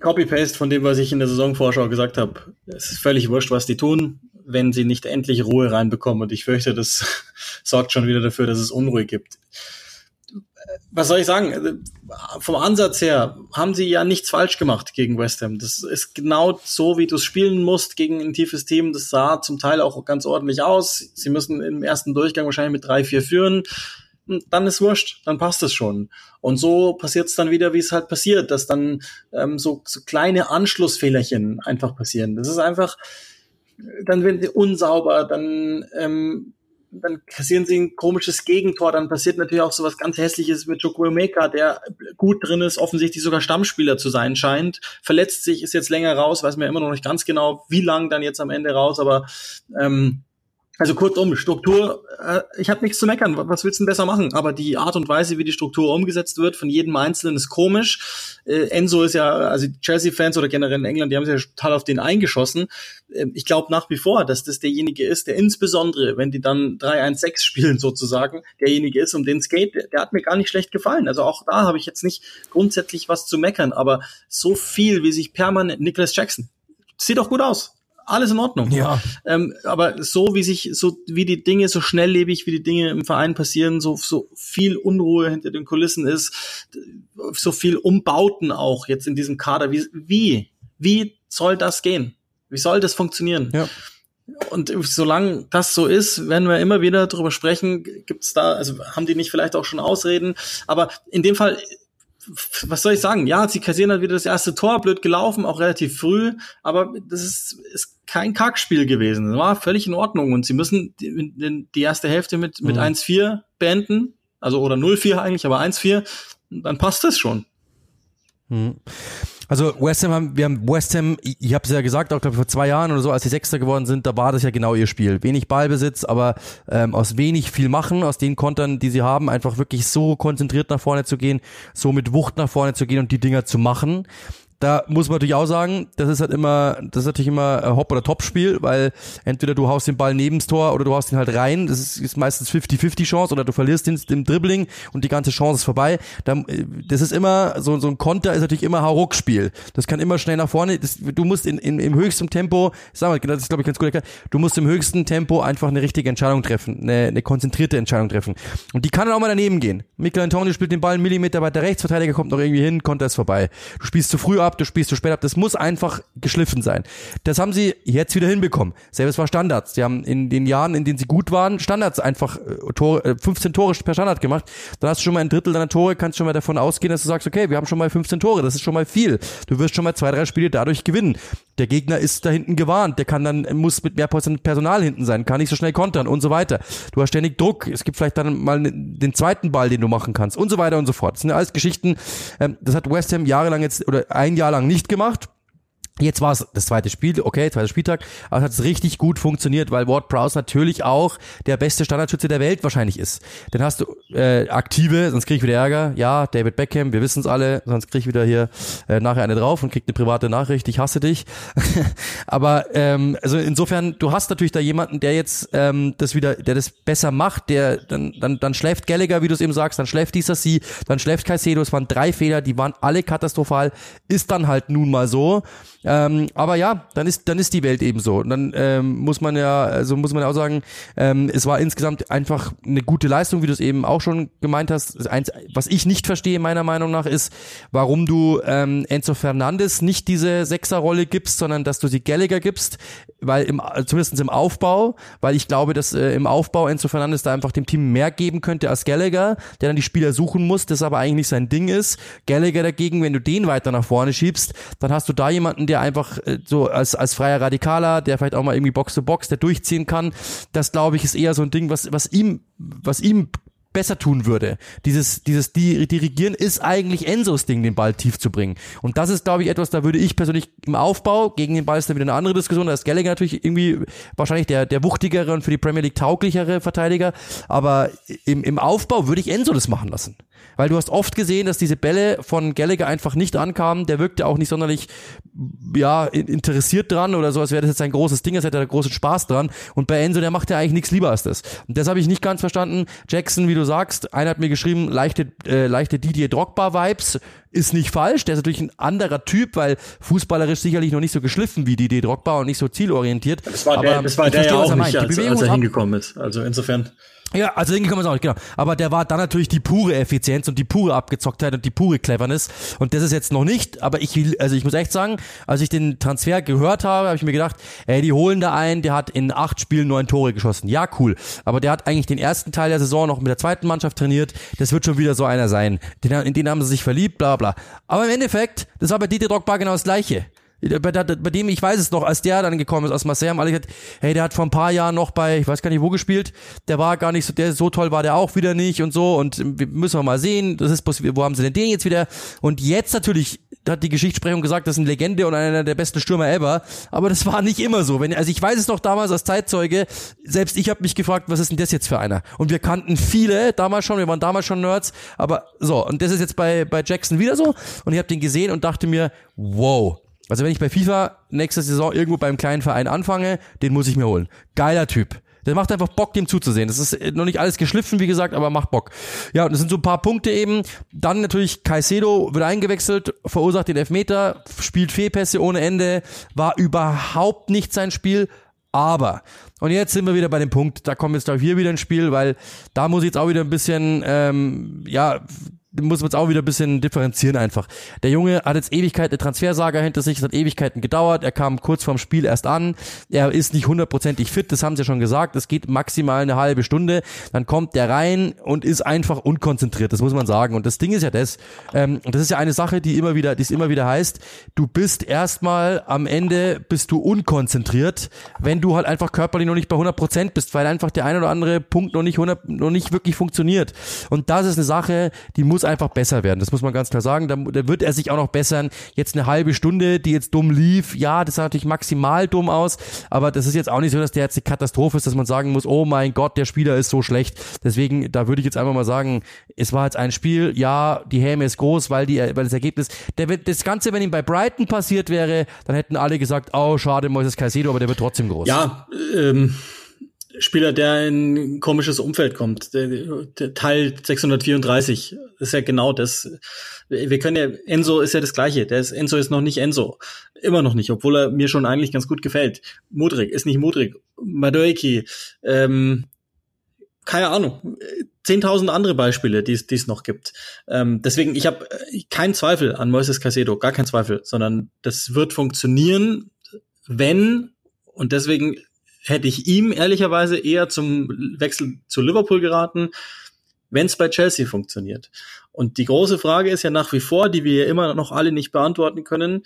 Copy-Paste von dem, was ich in der Saisonvorschau gesagt habe. Es ist völlig wurscht, was die tun, wenn sie nicht endlich Ruhe reinbekommen. Und ich fürchte, das *laughs* sorgt schon wieder dafür, dass es Unruhe gibt was soll ich sagen? Vom Ansatz her haben sie ja nichts falsch gemacht gegen West Ham. Das ist genau so, wie du es spielen musst gegen ein tiefes Team. Das sah zum Teil auch ganz ordentlich aus. Sie müssen im ersten Durchgang wahrscheinlich mit drei, vier führen. Dann ist wurscht, dann passt es schon. Und so passiert es dann wieder, wie es halt passiert, dass dann ähm, so, so kleine Anschlussfehlerchen einfach passieren. Das ist einfach, dann werden sie unsauber, dann ähm, dann kassieren sie ein komisches Gegentor, dann passiert natürlich auch so was ganz hässliches mit Chukwuemeka, der gut drin ist, offensichtlich sogar Stammspieler zu sein scheint, verletzt sich, ist jetzt länger raus, weiß man immer noch nicht ganz genau, wie lang dann jetzt am Ende raus, aber ähm, also kurzum, Struktur, äh, ich habe nichts zu meckern. Was willst du denn besser machen? Aber die Art und Weise, wie die Struktur umgesetzt wird, von jedem Einzelnen ist komisch. Äh, Enzo ist ja, also Chelsea-Fans oder generell in England, die haben sich ja total auf den eingeschossen. Äh, ich glaube nach wie vor, dass das derjenige ist, der insbesondere, wenn die dann 3-1-6 spielen sozusagen, derjenige ist, um den es geht, der hat mir gar nicht schlecht gefallen. Also auch da habe ich jetzt nicht grundsätzlich was zu meckern, aber so viel wie sich permanent Nicholas Jackson, sieht doch gut aus alles in Ordnung. Ja. Ähm, aber so wie sich, so wie die Dinge, so schnelllebig wie die Dinge im Verein passieren, so, so viel Unruhe hinter den Kulissen ist, so viel Umbauten auch jetzt in diesem Kader. Wie, wie, wie soll das gehen? Wie soll das funktionieren? Ja. Und solange das so ist, werden wir immer wieder darüber sprechen, gibt's da, also haben die nicht vielleicht auch schon Ausreden, aber in dem Fall was soll ich sagen? Ja, sie kassieren halt wieder das erste Tor, blöd gelaufen, auch relativ früh, aber das ist, ist kein Kackspiel gewesen. Das war völlig in Ordnung und sie müssen die, die erste Hälfte mit, mit mhm. 1-4 beenden, also oder 0-4 eigentlich, aber 1-4, dann passt das schon. Mhm. Also West Ham haben, wir haben West Ham, ich habe es ja gesagt, auch glaube vor zwei Jahren oder so, als sie Sechster geworden sind, da war das ja genau ihr Spiel. Wenig Ballbesitz, aber ähm, aus wenig viel machen, aus den Kontern, die sie haben, einfach wirklich so konzentriert nach vorne zu gehen, so mit Wucht nach vorne zu gehen und die Dinger zu machen da muss man natürlich auch sagen, das ist halt immer, das ist natürlich immer ein Hop- oder Top-Spiel, weil entweder du haust den Ball nebens Tor oder du haust ihn halt rein. Das ist, ist meistens 50-50 Chance oder du verlierst den im Dribbling und die ganze Chance ist vorbei. Das ist immer, so, so ein Konter ist natürlich immer Hauruck-Spiel. Das kann immer schnell nach vorne. Das, du musst in, in, im höchsten Tempo, sag mal, das ist glaube ich ganz gut erklärt, du musst im höchsten Tempo einfach eine richtige Entscheidung treffen, eine, eine konzentrierte Entscheidung treffen. Und die kann dann auch mal daneben gehen. Michael Antonio spielt den Ball einen Millimeter weiter rechts, Verteidiger kommt noch irgendwie hin, Konter ist vorbei. Du spielst zu früh ab, ab, du spielst zu spät ab. Das muss einfach geschliffen sein. Das haben sie jetzt wieder hinbekommen. Selbes war Standards. Sie haben in den Jahren, in denen sie gut waren, Standards einfach äh, Tore, 15 äh, Tore per Standard gemacht. Dann hast du schon mal ein Drittel deiner Tore, kannst schon mal davon ausgehen, dass du sagst, okay, wir haben schon mal 15 Tore, das ist schon mal viel. Du wirst schon mal zwei, drei Spiele dadurch gewinnen. Der Gegner ist da hinten gewarnt, der kann dann, muss mit mehr Personal hinten sein, kann nicht so schnell kontern und so weiter. Du hast ständig Druck, es gibt vielleicht dann mal den zweiten Ball, den du machen kannst und so weiter und so fort. Das sind alles Geschichten, ähm, das hat West Ham jahrelang jetzt, oder ein Jahr lang nicht gemacht. Jetzt war es das zweite Spiel, okay, zweiter Spieltag, aber es hat richtig gut funktioniert, weil Ward Prowse natürlich auch der beste Standardschütze der Welt wahrscheinlich ist. Dann hast du äh, aktive, sonst krieg ich wieder Ärger. Ja, David Beckham, wir wissen es alle, sonst krieg ich wieder hier äh, nachher eine drauf und krieg eine private Nachricht, ich hasse dich. *laughs* aber ähm, also insofern, du hast natürlich da jemanden, der jetzt ähm, das wieder, der das besser macht, der dann dann dann schläft Gallagher, wie du es eben sagst, dann schläft dieser sie, dann schläft Caicedo. Es waren drei Fehler, die waren alle katastrophal. Ist dann halt nun mal so. Ähm, aber ja, dann ist, dann ist die Welt eben so. Und dann ähm, muss man ja, also muss man ja auch sagen, ähm, es war insgesamt einfach eine gute Leistung, wie du es eben auch schon gemeint hast. Eins, was ich nicht verstehe, meiner Meinung nach, ist, warum du ähm, Enzo Fernandes nicht diese Sechserrolle gibst, sondern dass du sie Gallagher gibst, weil im, zumindest im Aufbau, weil ich glaube, dass äh, im Aufbau Enzo Fernandes da einfach dem Team mehr geben könnte als Gallagher, der dann die Spieler suchen muss, das aber eigentlich nicht sein Ding ist. Gallagher dagegen, wenn du den weiter nach vorne schiebst, dann hast du da jemanden, der einfach äh, so als, als freier Radikaler, der vielleicht auch mal irgendwie Box to Box, der durchziehen kann, das glaube ich ist eher so ein Ding, was, was ihm, was ihm besser tun würde. Dieses, dieses Dirigieren ist eigentlich Enzos Ding, den Ball tief zu bringen. Und das ist, glaube ich, etwas, da würde ich persönlich im Aufbau, gegen den Ball ist dann wieder eine andere Diskussion, da ist Gallagher natürlich irgendwie wahrscheinlich der, der wuchtigere und für die Premier League tauglichere Verteidiger, aber im, im Aufbau würde ich Enzo das machen lassen. Weil du hast oft gesehen, dass diese Bälle von Gallagher einfach nicht ankamen. Der wirkte auch nicht sonderlich, ja, interessiert dran oder so, als wäre das jetzt ein großes Ding, als hätte er großen Spaß dran. Und bei Enzo, der macht ja eigentlich nichts lieber als das. Und das habe ich nicht ganz verstanden. Jackson, wie du sagst, einer hat mir geschrieben, leichte, äh, leichte Didier Drogba-Vibes. Ist nicht falsch, der ist natürlich ein anderer Typ, weil fußballerisch sicherlich noch nicht so geschliffen wie Didier Drogba und nicht so zielorientiert. Das war der, das war der ja auch nicht, als, als er hingekommen ist. Also insofern. Ja, also hingekommen ist auch nicht, genau. Aber der war dann natürlich die pure Effizienz und die pure Abgezocktheit und die pure Cleverness. Und das ist jetzt noch nicht, aber ich will, also ich muss echt sagen, als ich den Transfer gehört habe, habe ich mir gedacht, ey, die holen da einen, der hat in acht Spielen neun Tore geschossen. Ja, cool. Aber der hat eigentlich den ersten Teil der Saison noch mit der zweiten Mannschaft trainiert. Das wird schon wieder so einer sein. Den, in den haben sie sich verliebt, bla bla. Aber im Endeffekt, das war bei Dieter Drogba genau das gleiche. Bei, bei, dem, ich weiß es noch, als der dann gekommen ist aus Marseille, haben alle gesagt, hey, der hat vor ein paar Jahren noch bei, ich weiß gar nicht wo gespielt, der war gar nicht so, der so toll war der auch wieder nicht und so. Und müssen wir mal sehen, das ist, wo haben sie denn den jetzt wieder? Und jetzt natürlich hat die Geschichtssprechung gesagt, das ist eine Legende und einer der besten Stürmer ever, aber das war nicht immer so. Wenn, also ich weiß es noch damals als Zeitzeuge, selbst ich habe mich gefragt, was ist denn das jetzt für einer? Und wir kannten viele damals schon, wir waren damals schon Nerds, aber so, und das ist jetzt bei, bei Jackson wieder so. Und ich habe den gesehen und dachte mir, wow, also wenn ich bei FIFA nächste Saison irgendwo beim kleinen Verein anfange, den muss ich mir holen. Geiler Typ. Der macht einfach Bock, dem zuzusehen. Das ist noch nicht alles geschliffen, wie gesagt, aber macht Bock. Ja, und das sind so ein paar Punkte eben. Dann natürlich Caicedo wird eingewechselt, verursacht den Elfmeter, spielt Fehlpässe ohne Ende, war überhaupt nicht sein Spiel. Aber, und jetzt sind wir wieder bei dem Punkt, da kommt jetzt auch hier wieder ins Spiel, weil da muss ich jetzt auch wieder ein bisschen, ähm, ja, muss man jetzt auch wieder ein bisschen differenzieren einfach. Der Junge hat jetzt Ewigkeit eine Transfersaga hinter sich, es hat Ewigkeiten gedauert, er kam kurz vorm Spiel erst an, er ist nicht hundertprozentig fit, das haben sie ja schon gesagt, es geht maximal eine halbe Stunde, dann kommt der rein und ist einfach unkonzentriert, das muss man sagen. Und das Ding ist ja das, ähm, das ist ja eine Sache, die immer wieder, die es immer wieder heißt, du bist erstmal am Ende, bist du unkonzentriert, wenn du halt einfach körperlich noch nicht bei 100 Prozent bist, weil einfach der ein oder andere Punkt noch nicht 100, noch nicht wirklich funktioniert. Und das ist eine Sache, die muss muss einfach besser werden. Das muss man ganz klar sagen. Da, da wird er sich auch noch bessern. Jetzt eine halbe Stunde, die jetzt dumm lief. Ja, das sah natürlich maximal dumm aus. Aber das ist jetzt auch nicht so, dass der jetzt eine Katastrophe ist, dass man sagen muss, oh mein Gott, der Spieler ist so schlecht. Deswegen, da würde ich jetzt einfach mal sagen, es war jetzt ein Spiel. Ja, die Häme ist groß, weil die, weil das Ergebnis, der wird, das Ganze, wenn ihm bei Brighton passiert wäre, dann hätten alle gesagt, oh, schade, Moises Caicedo, aber der wird trotzdem groß. Ja, ähm, Spieler, der in ein komisches Umfeld kommt. Der, der Teil 634 ist ja genau das. Wir können ja, Enzo ist ja das Gleiche. Der ist, Enzo ist noch nicht Enzo. Immer noch nicht, obwohl er mir schon eigentlich ganz gut gefällt. Mudrik ist nicht Mudrik. Madueki, ähm, keine Ahnung. 10.000 andere Beispiele, die es noch gibt. Ähm, deswegen, ich habe keinen Zweifel an Moises Casedo, gar keinen Zweifel, sondern das wird funktionieren, wenn, und deswegen hätte ich ihm ehrlicherweise eher zum Wechsel zu Liverpool geraten, wenn es bei Chelsea funktioniert. Und die große Frage ist ja nach wie vor, die wir ja immer noch alle nicht beantworten können,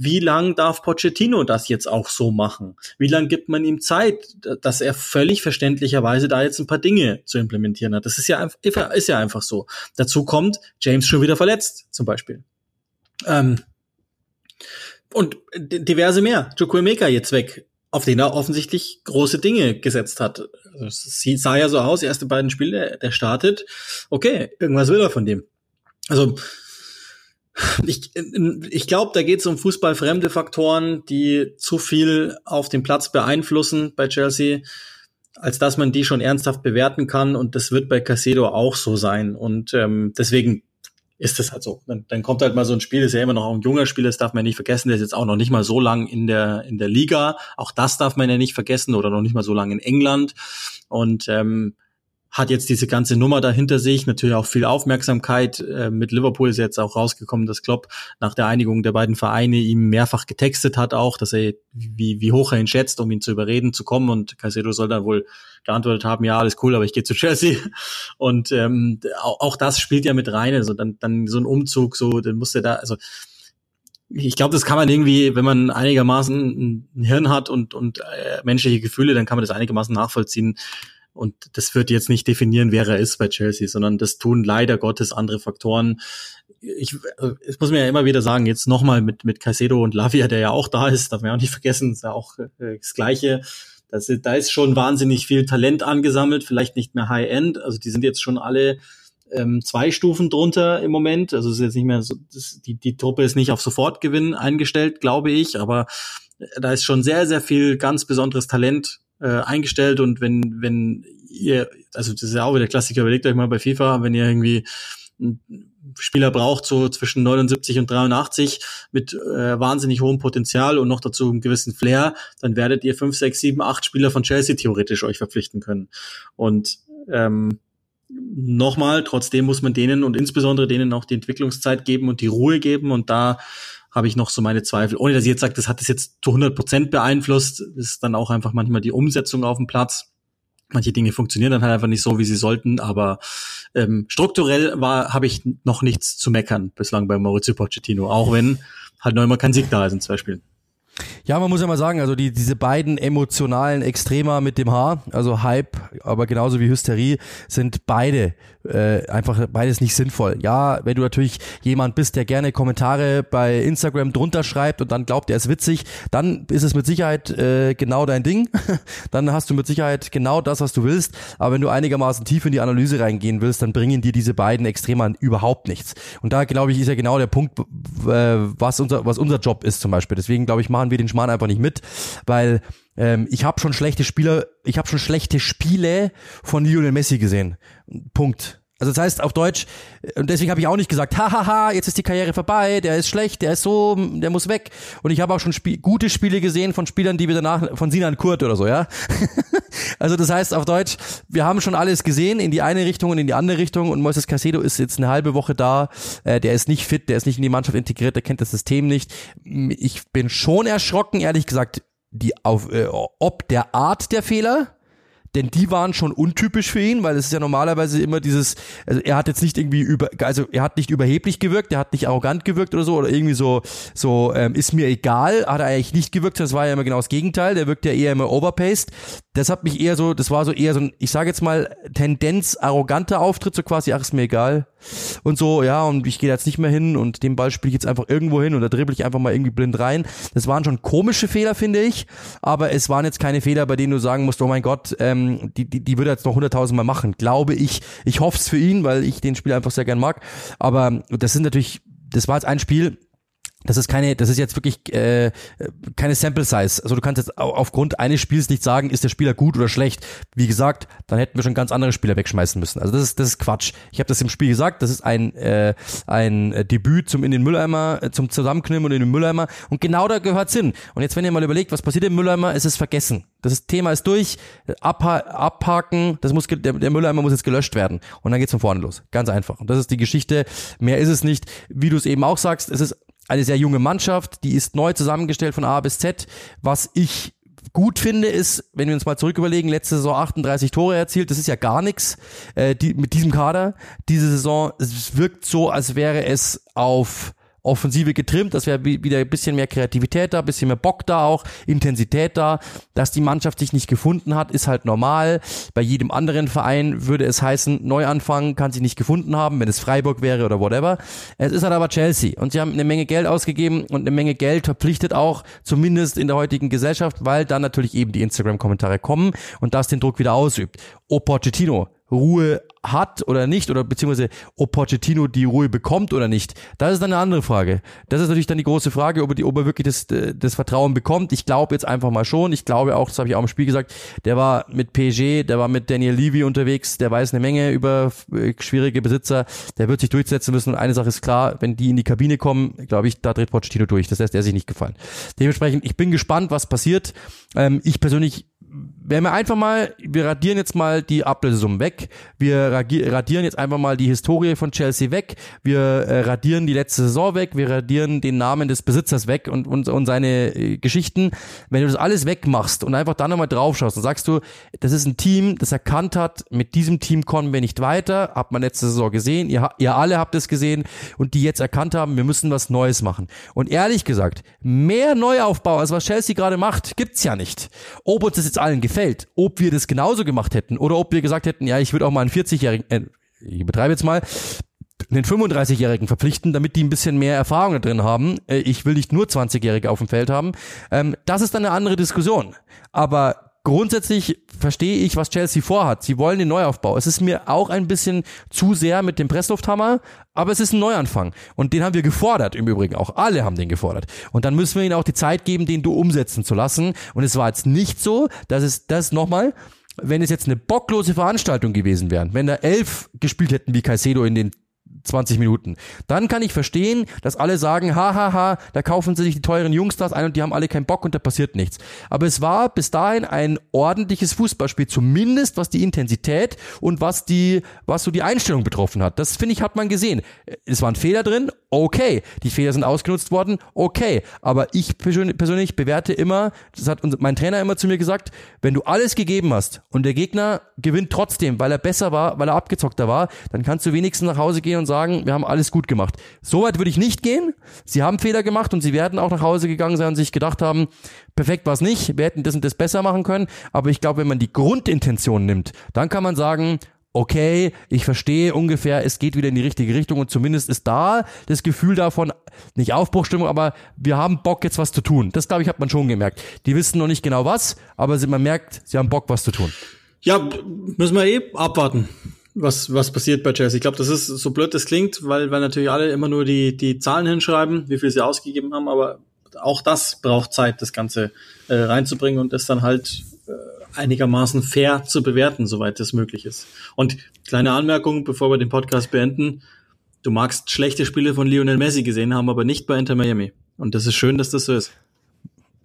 wie lang darf Pochettino das jetzt auch so machen? Wie lang gibt man ihm Zeit, dass er völlig verständlicherweise da jetzt ein paar Dinge zu implementieren hat? Das ist ja, einfach, ist ja einfach so. Dazu kommt James schon wieder verletzt, zum Beispiel. Ähm, und diverse mehr. Chukwemeka jetzt weg auf den er offensichtlich große Dinge gesetzt hat. Also es sah ja so aus, erste beiden Spiele, der startet. Okay, irgendwas will er von dem. Also ich, ich glaube, da geht es um fußballfremde Faktoren, die zu viel auf dem Platz beeinflussen bei Chelsea, als dass man die schon ernsthaft bewerten kann. Und das wird bei Casedo auch so sein. Und ähm, deswegen ist das halt so. Dann, dann kommt halt mal so ein Spiel, ist ja immer noch ein junger Spieler, das darf man nicht vergessen, der ist jetzt auch noch nicht mal so lang in der, in der Liga. Auch das darf man ja nicht vergessen oder noch nicht mal so lang in England. Und ähm, hat jetzt diese ganze Nummer dahinter sich, natürlich auch viel Aufmerksamkeit. Äh, mit Liverpool ist jetzt auch rausgekommen, dass Klopp nach der Einigung der beiden Vereine ihm mehrfach getextet hat, auch, dass er wie, wie hoch er ihn schätzt, um ihn zu überreden zu kommen. Und Caicedo soll dann wohl geantwortet haben, ja, alles cool, aber ich gehe zu Chelsea. *laughs* Und ähm, auch, auch das spielt ja mit rein. Also dann, dann so ein Umzug, so, dann musste da, also ich glaube, das kann man irgendwie, wenn man einigermaßen ein Hirn hat und, und äh, menschliche Gefühle, dann kann man das einigermaßen nachvollziehen und das wird jetzt nicht definieren, wer er ist bei Chelsea, sondern das tun leider Gottes andere Faktoren. Ich, äh, ich muss mir ja immer wieder sagen, jetzt nochmal mit, mit Caicedo und Lavia, der ja auch da ist, darf man ja auch nicht vergessen, ist ja auch äh, das Gleiche. Das, da ist schon wahnsinnig viel Talent angesammelt, vielleicht nicht mehr High-End. Also die sind jetzt schon alle ähm, zwei Stufen drunter im Moment. Also es ist jetzt nicht mehr so, das, die, die Truppe ist nicht auf Sofortgewinn eingestellt, glaube ich, aber da ist schon sehr, sehr viel ganz besonderes Talent äh, eingestellt und wenn, wenn ihr, also das ist ja auch wieder Klassiker, überlegt euch mal bei FIFA, wenn ihr irgendwie Spieler braucht, so zwischen 79 und 83 mit äh, wahnsinnig hohem Potenzial und noch dazu einem gewissen Flair, dann werdet ihr 5, 6, 7, 8 Spieler von Chelsea theoretisch euch verpflichten können. Und ähm, nochmal, trotzdem muss man denen und insbesondere denen auch die Entwicklungszeit geben und die Ruhe geben und da habe ich noch so meine Zweifel. Ohne dass ich jetzt sage, das hat es jetzt zu 100 Prozent beeinflusst, ist dann auch einfach manchmal die Umsetzung auf dem Platz. Manche Dinge funktionieren dann halt einfach nicht so, wie sie sollten, aber ähm, strukturell war habe ich noch nichts zu meckern bislang bei Maurizio Pochettino, auch wenn halt neunmal kein Sieg da ist in zwei Spielen. Ja, man muss ja mal sagen, also die, diese beiden emotionalen Extremer mit dem Haar, also Hype, aber genauso wie Hysterie, sind beide äh, einfach beides nicht sinnvoll. Ja, wenn du natürlich jemand bist, der gerne Kommentare bei Instagram drunter schreibt und dann glaubt, er ist witzig, dann ist es mit Sicherheit äh, genau dein Ding. *laughs* dann hast du mit Sicherheit genau das, was du willst. Aber wenn du einigermaßen tief in die Analyse reingehen willst, dann bringen dir diese beiden Extremer überhaupt nichts. Und da glaube ich, ist ja genau der Punkt, was unser, was unser Job ist zum Beispiel. Deswegen glaube ich, machen wir den Schmarrn einfach nicht mit, weil ähm, ich habe schon schlechte Spieler, ich habe schon schlechte Spiele von Lionel Messi gesehen. Punkt. Also das heißt auf Deutsch, und deswegen habe ich auch nicht gesagt, hahaha, jetzt ist die Karriere vorbei, der ist schlecht, der ist so, der muss weg. Und ich habe auch schon Spie gute Spiele gesehen von Spielern, die wir danach, von Sinan Kurt oder so, ja. *laughs* also das heißt auf Deutsch, wir haben schon alles gesehen, in die eine Richtung und in die andere Richtung. Und Moises Casedo ist jetzt eine halbe Woche da, äh, der ist nicht fit, der ist nicht in die Mannschaft integriert, der kennt das System nicht. Ich bin schon erschrocken, ehrlich gesagt, die auf, äh, ob der Art der Fehler, denn die waren schon untypisch für ihn, weil es ist ja normalerweise immer dieses, also er hat jetzt nicht irgendwie über, also er hat nicht überheblich gewirkt, er hat nicht arrogant gewirkt oder so oder irgendwie so, so ähm, ist mir egal, hat er eigentlich nicht gewirkt, das war ja immer genau das Gegenteil, der wirkt ja eher immer overpaced. Das hat mich eher so, das war so eher so ein, ich sage jetzt mal Tendenz arroganter Auftritt, so quasi, ach ist mir egal und so, ja und ich gehe jetzt nicht mehr hin und den Ball spiele ich jetzt einfach irgendwo hin und da dribbel ich einfach mal irgendwie blind rein. Das waren schon komische Fehler, finde ich, aber es waren jetzt keine Fehler, bei denen du sagen musst, oh mein Gott, ähm, ähm, die, die, die würde er jetzt noch hunderttausendmal machen, glaube ich. Ich hoffe es für ihn, weil ich den Spieler einfach sehr gern mag. Aber das sind natürlich, das war jetzt ein Spiel, das ist keine, das ist jetzt wirklich äh, keine Sample Size. Also du kannst jetzt aufgrund eines Spiels nicht sagen, ist der Spieler gut oder schlecht. Wie gesagt, dann hätten wir schon ganz andere Spieler wegschmeißen müssen. Also das ist das ist Quatsch. Ich habe das im Spiel gesagt. Das ist ein äh, ein Debüt zum in den Mülleimer, äh, zum Zusammenknimmen und in den Mülleimer. Und genau da gehört's hin. Und jetzt wenn ihr mal überlegt, was passiert im Mülleimer, ist es vergessen. Das Thema ist durch, abha abhaken, das muss der, der Mülleimer muss jetzt gelöscht werden und dann geht's von vorne los. Ganz einfach. Und das ist die Geschichte. Mehr ist es nicht. Wie du es eben auch sagst, es ist eine sehr junge Mannschaft, die ist neu zusammengestellt von A bis Z. Was ich gut finde, ist, wenn wir uns mal zurück überlegen, letzte Saison 38 Tore erzielt, das ist ja gar nichts äh, die, mit diesem Kader. Diese Saison, es wirkt so, als wäre es auf Offensive getrimmt, das wäre wieder ein bisschen mehr Kreativität da, ein bisschen mehr Bock da auch, Intensität da. Dass die Mannschaft sich nicht gefunden hat, ist halt normal. Bei jedem anderen Verein würde es heißen, Neuanfang kann sich nicht gefunden haben, wenn es Freiburg wäre oder whatever. Es ist halt aber Chelsea und sie haben eine Menge Geld ausgegeben und eine Menge Geld verpflichtet auch, zumindest in der heutigen Gesellschaft, weil dann natürlich eben die Instagram-Kommentare kommen und das den Druck wieder ausübt. O Pochettino, Ruhe hat oder nicht oder beziehungsweise ob Pochettino die Ruhe bekommt oder nicht, das ist dann eine andere Frage. Das ist natürlich dann die große Frage, ob er, die, ob er wirklich das, das Vertrauen bekommt. Ich glaube jetzt einfach mal schon. Ich glaube auch, das habe ich auch im Spiel gesagt, der war mit PSG, der war mit Daniel Levy unterwegs, der weiß eine Menge über äh, schwierige Besitzer, der wird sich durchsetzen müssen. Und eine Sache ist klar, wenn die in die Kabine kommen, glaube ich, da dreht Pochettino durch. Das lässt er sich nicht gefallen. Dementsprechend, ich bin gespannt, was passiert. Ähm, ich persönlich wenn wir einfach mal, wir radieren jetzt mal die Ablösesummen weg, wir radieren jetzt einfach mal die Historie von Chelsea weg, wir äh, radieren die letzte Saison weg, wir radieren den Namen des Besitzers weg und, und, und seine äh, Geschichten. Wenn du das alles wegmachst und einfach dann nochmal draufschaust, dann sagst du, das ist ein Team, das erkannt hat, mit diesem Team kommen wir nicht weiter, hat man letzte Saison gesehen, ihr, ihr alle habt es gesehen und die jetzt erkannt haben, wir müssen was Neues machen. Und ehrlich gesagt, mehr Neuaufbau, als was Chelsea gerade macht, gibt's ja nicht. Ob uns das jetzt allen gefällt, ob wir das genauso gemacht hätten oder ob wir gesagt hätten, ja, ich würde auch mal einen 40-jährigen, äh, ich betreibe jetzt mal, einen 35-Jährigen verpflichten, damit die ein bisschen mehr Erfahrung drin haben. Äh, ich will nicht nur 20-Jährige auf dem Feld haben. Ähm, das ist dann eine andere Diskussion. Aber grundsätzlich verstehe ich, was Chelsea vorhat. Sie wollen den Neuaufbau. Es ist mir auch ein bisschen zu sehr mit dem Presslufthammer, aber es ist ein Neuanfang. Und den haben wir gefordert, im Übrigen auch. Alle haben den gefordert. Und dann müssen wir ihnen auch die Zeit geben, den du umsetzen zu lassen. Und es war jetzt nicht so, dass es das nochmal, wenn es jetzt eine bocklose Veranstaltung gewesen wäre, wenn da elf gespielt hätten wie Caicedo in den 20 Minuten. Dann kann ich verstehen, dass alle sagen, hahaha, ha, ha, da kaufen sie sich die teuren Jungstars ein und die haben alle keinen Bock und da passiert nichts. Aber es war bis dahin ein ordentliches Fußballspiel, zumindest was die Intensität und was die, was so die Einstellung betroffen hat. Das finde ich, hat man gesehen. Es waren Fehler drin, okay. Die Fehler sind ausgenutzt worden, okay. Aber ich persönlich bewerte immer, das hat mein Trainer immer zu mir gesagt, wenn du alles gegeben hast und der Gegner gewinnt trotzdem, weil er besser war, weil er abgezockter war, dann kannst du wenigstens nach Hause gehen und sagen, wir haben alles gut gemacht. Soweit würde ich nicht gehen. Sie haben Fehler gemacht und sie werden auch nach Hause gegangen sein und sich gedacht haben, perfekt war es nicht, wir hätten das und das besser machen können. Aber ich glaube, wenn man die Grundintention nimmt, dann kann man sagen, okay, ich verstehe ungefähr, es geht wieder in die richtige Richtung und zumindest ist da das Gefühl davon, nicht Aufbruchstimmung, aber wir haben Bock jetzt was zu tun. Das glaube ich hat man schon gemerkt. Die wissen noch nicht genau was, aber man merkt, sie haben Bock was zu tun. Ja, müssen wir eh abwarten, was, was passiert bei Chelsea. Ich glaube, das ist so blöd das klingt, weil, weil natürlich alle immer nur die, die Zahlen hinschreiben, wie viel sie ausgegeben haben, aber auch das braucht Zeit, das Ganze äh, reinzubringen und das dann halt äh, einigermaßen fair zu bewerten, soweit das möglich ist. Und kleine Anmerkung, bevor wir den Podcast beenden. Du magst schlechte Spiele von Lionel Messi gesehen haben, aber nicht bei Inter Miami. Und das ist schön, dass das so ist.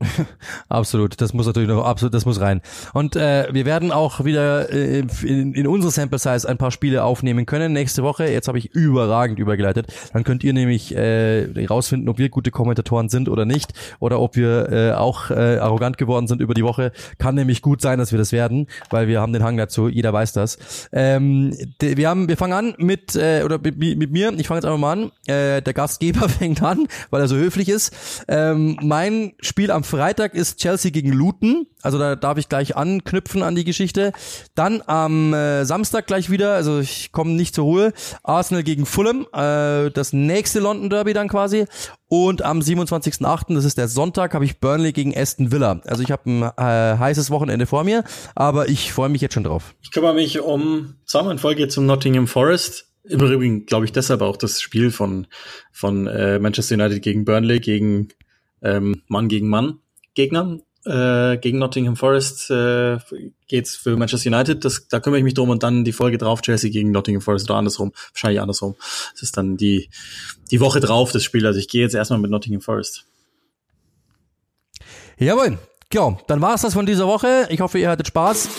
*laughs* absolut, das muss natürlich noch absolut, das muss rein. Und äh, wir werden auch wieder äh, in, in unsere Sample Size ein paar Spiele aufnehmen können nächste Woche. Jetzt habe ich überragend übergeleitet. Dann könnt ihr nämlich äh, rausfinden, ob wir gute Kommentatoren sind oder nicht oder ob wir äh, auch äh, arrogant geworden sind über die Woche. Kann nämlich gut sein, dass wir das werden, weil wir haben den Hang dazu. Jeder weiß das. Ähm, wir haben, wir fangen an mit äh, oder mit, mit mir. Ich fange jetzt einfach mal an. Äh, der Gastgeber *laughs* fängt an, weil er so höflich ist. Ähm, mein Spiel am Freitag ist Chelsea gegen Luton. Also da darf ich gleich anknüpfen an die Geschichte. Dann am äh, Samstag gleich wieder, also ich komme nicht zur Ruhe. Arsenal gegen Fulham, äh, das nächste London Derby dann quasi. Und am 27.08., das ist der Sonntag, habe ich Burnley gegen Aston Villa. Also ich habe ein äh, heißes Wochenende vor mir, aber ich freue mich jetzt schon drauf. Ich kümmere mich um zweimal in Folge zum Nottingham Forest. Im Übrigen glaube ich deshalb auch das Spiel von, von äh, Manchester United gegen Burnley gegen ähm, Mann gegen Mann. Gegner. Äh, gegen Nottingham Forest äh, geht's für Manchester United. Das, da kümmere ich mich drum und dann die Folge drauf Chelsea gegen Nottingham Forest oder andersrum. Wahrscheinlich andersrum. Das ist dann die, die Woche drauf das Spiel. Also ich gehe jetzt erstmal mit Nottingham Forest. Jawohl. Ja, dann war's das von dieser Woche. Ich hoffe, ihr hattet Spaß.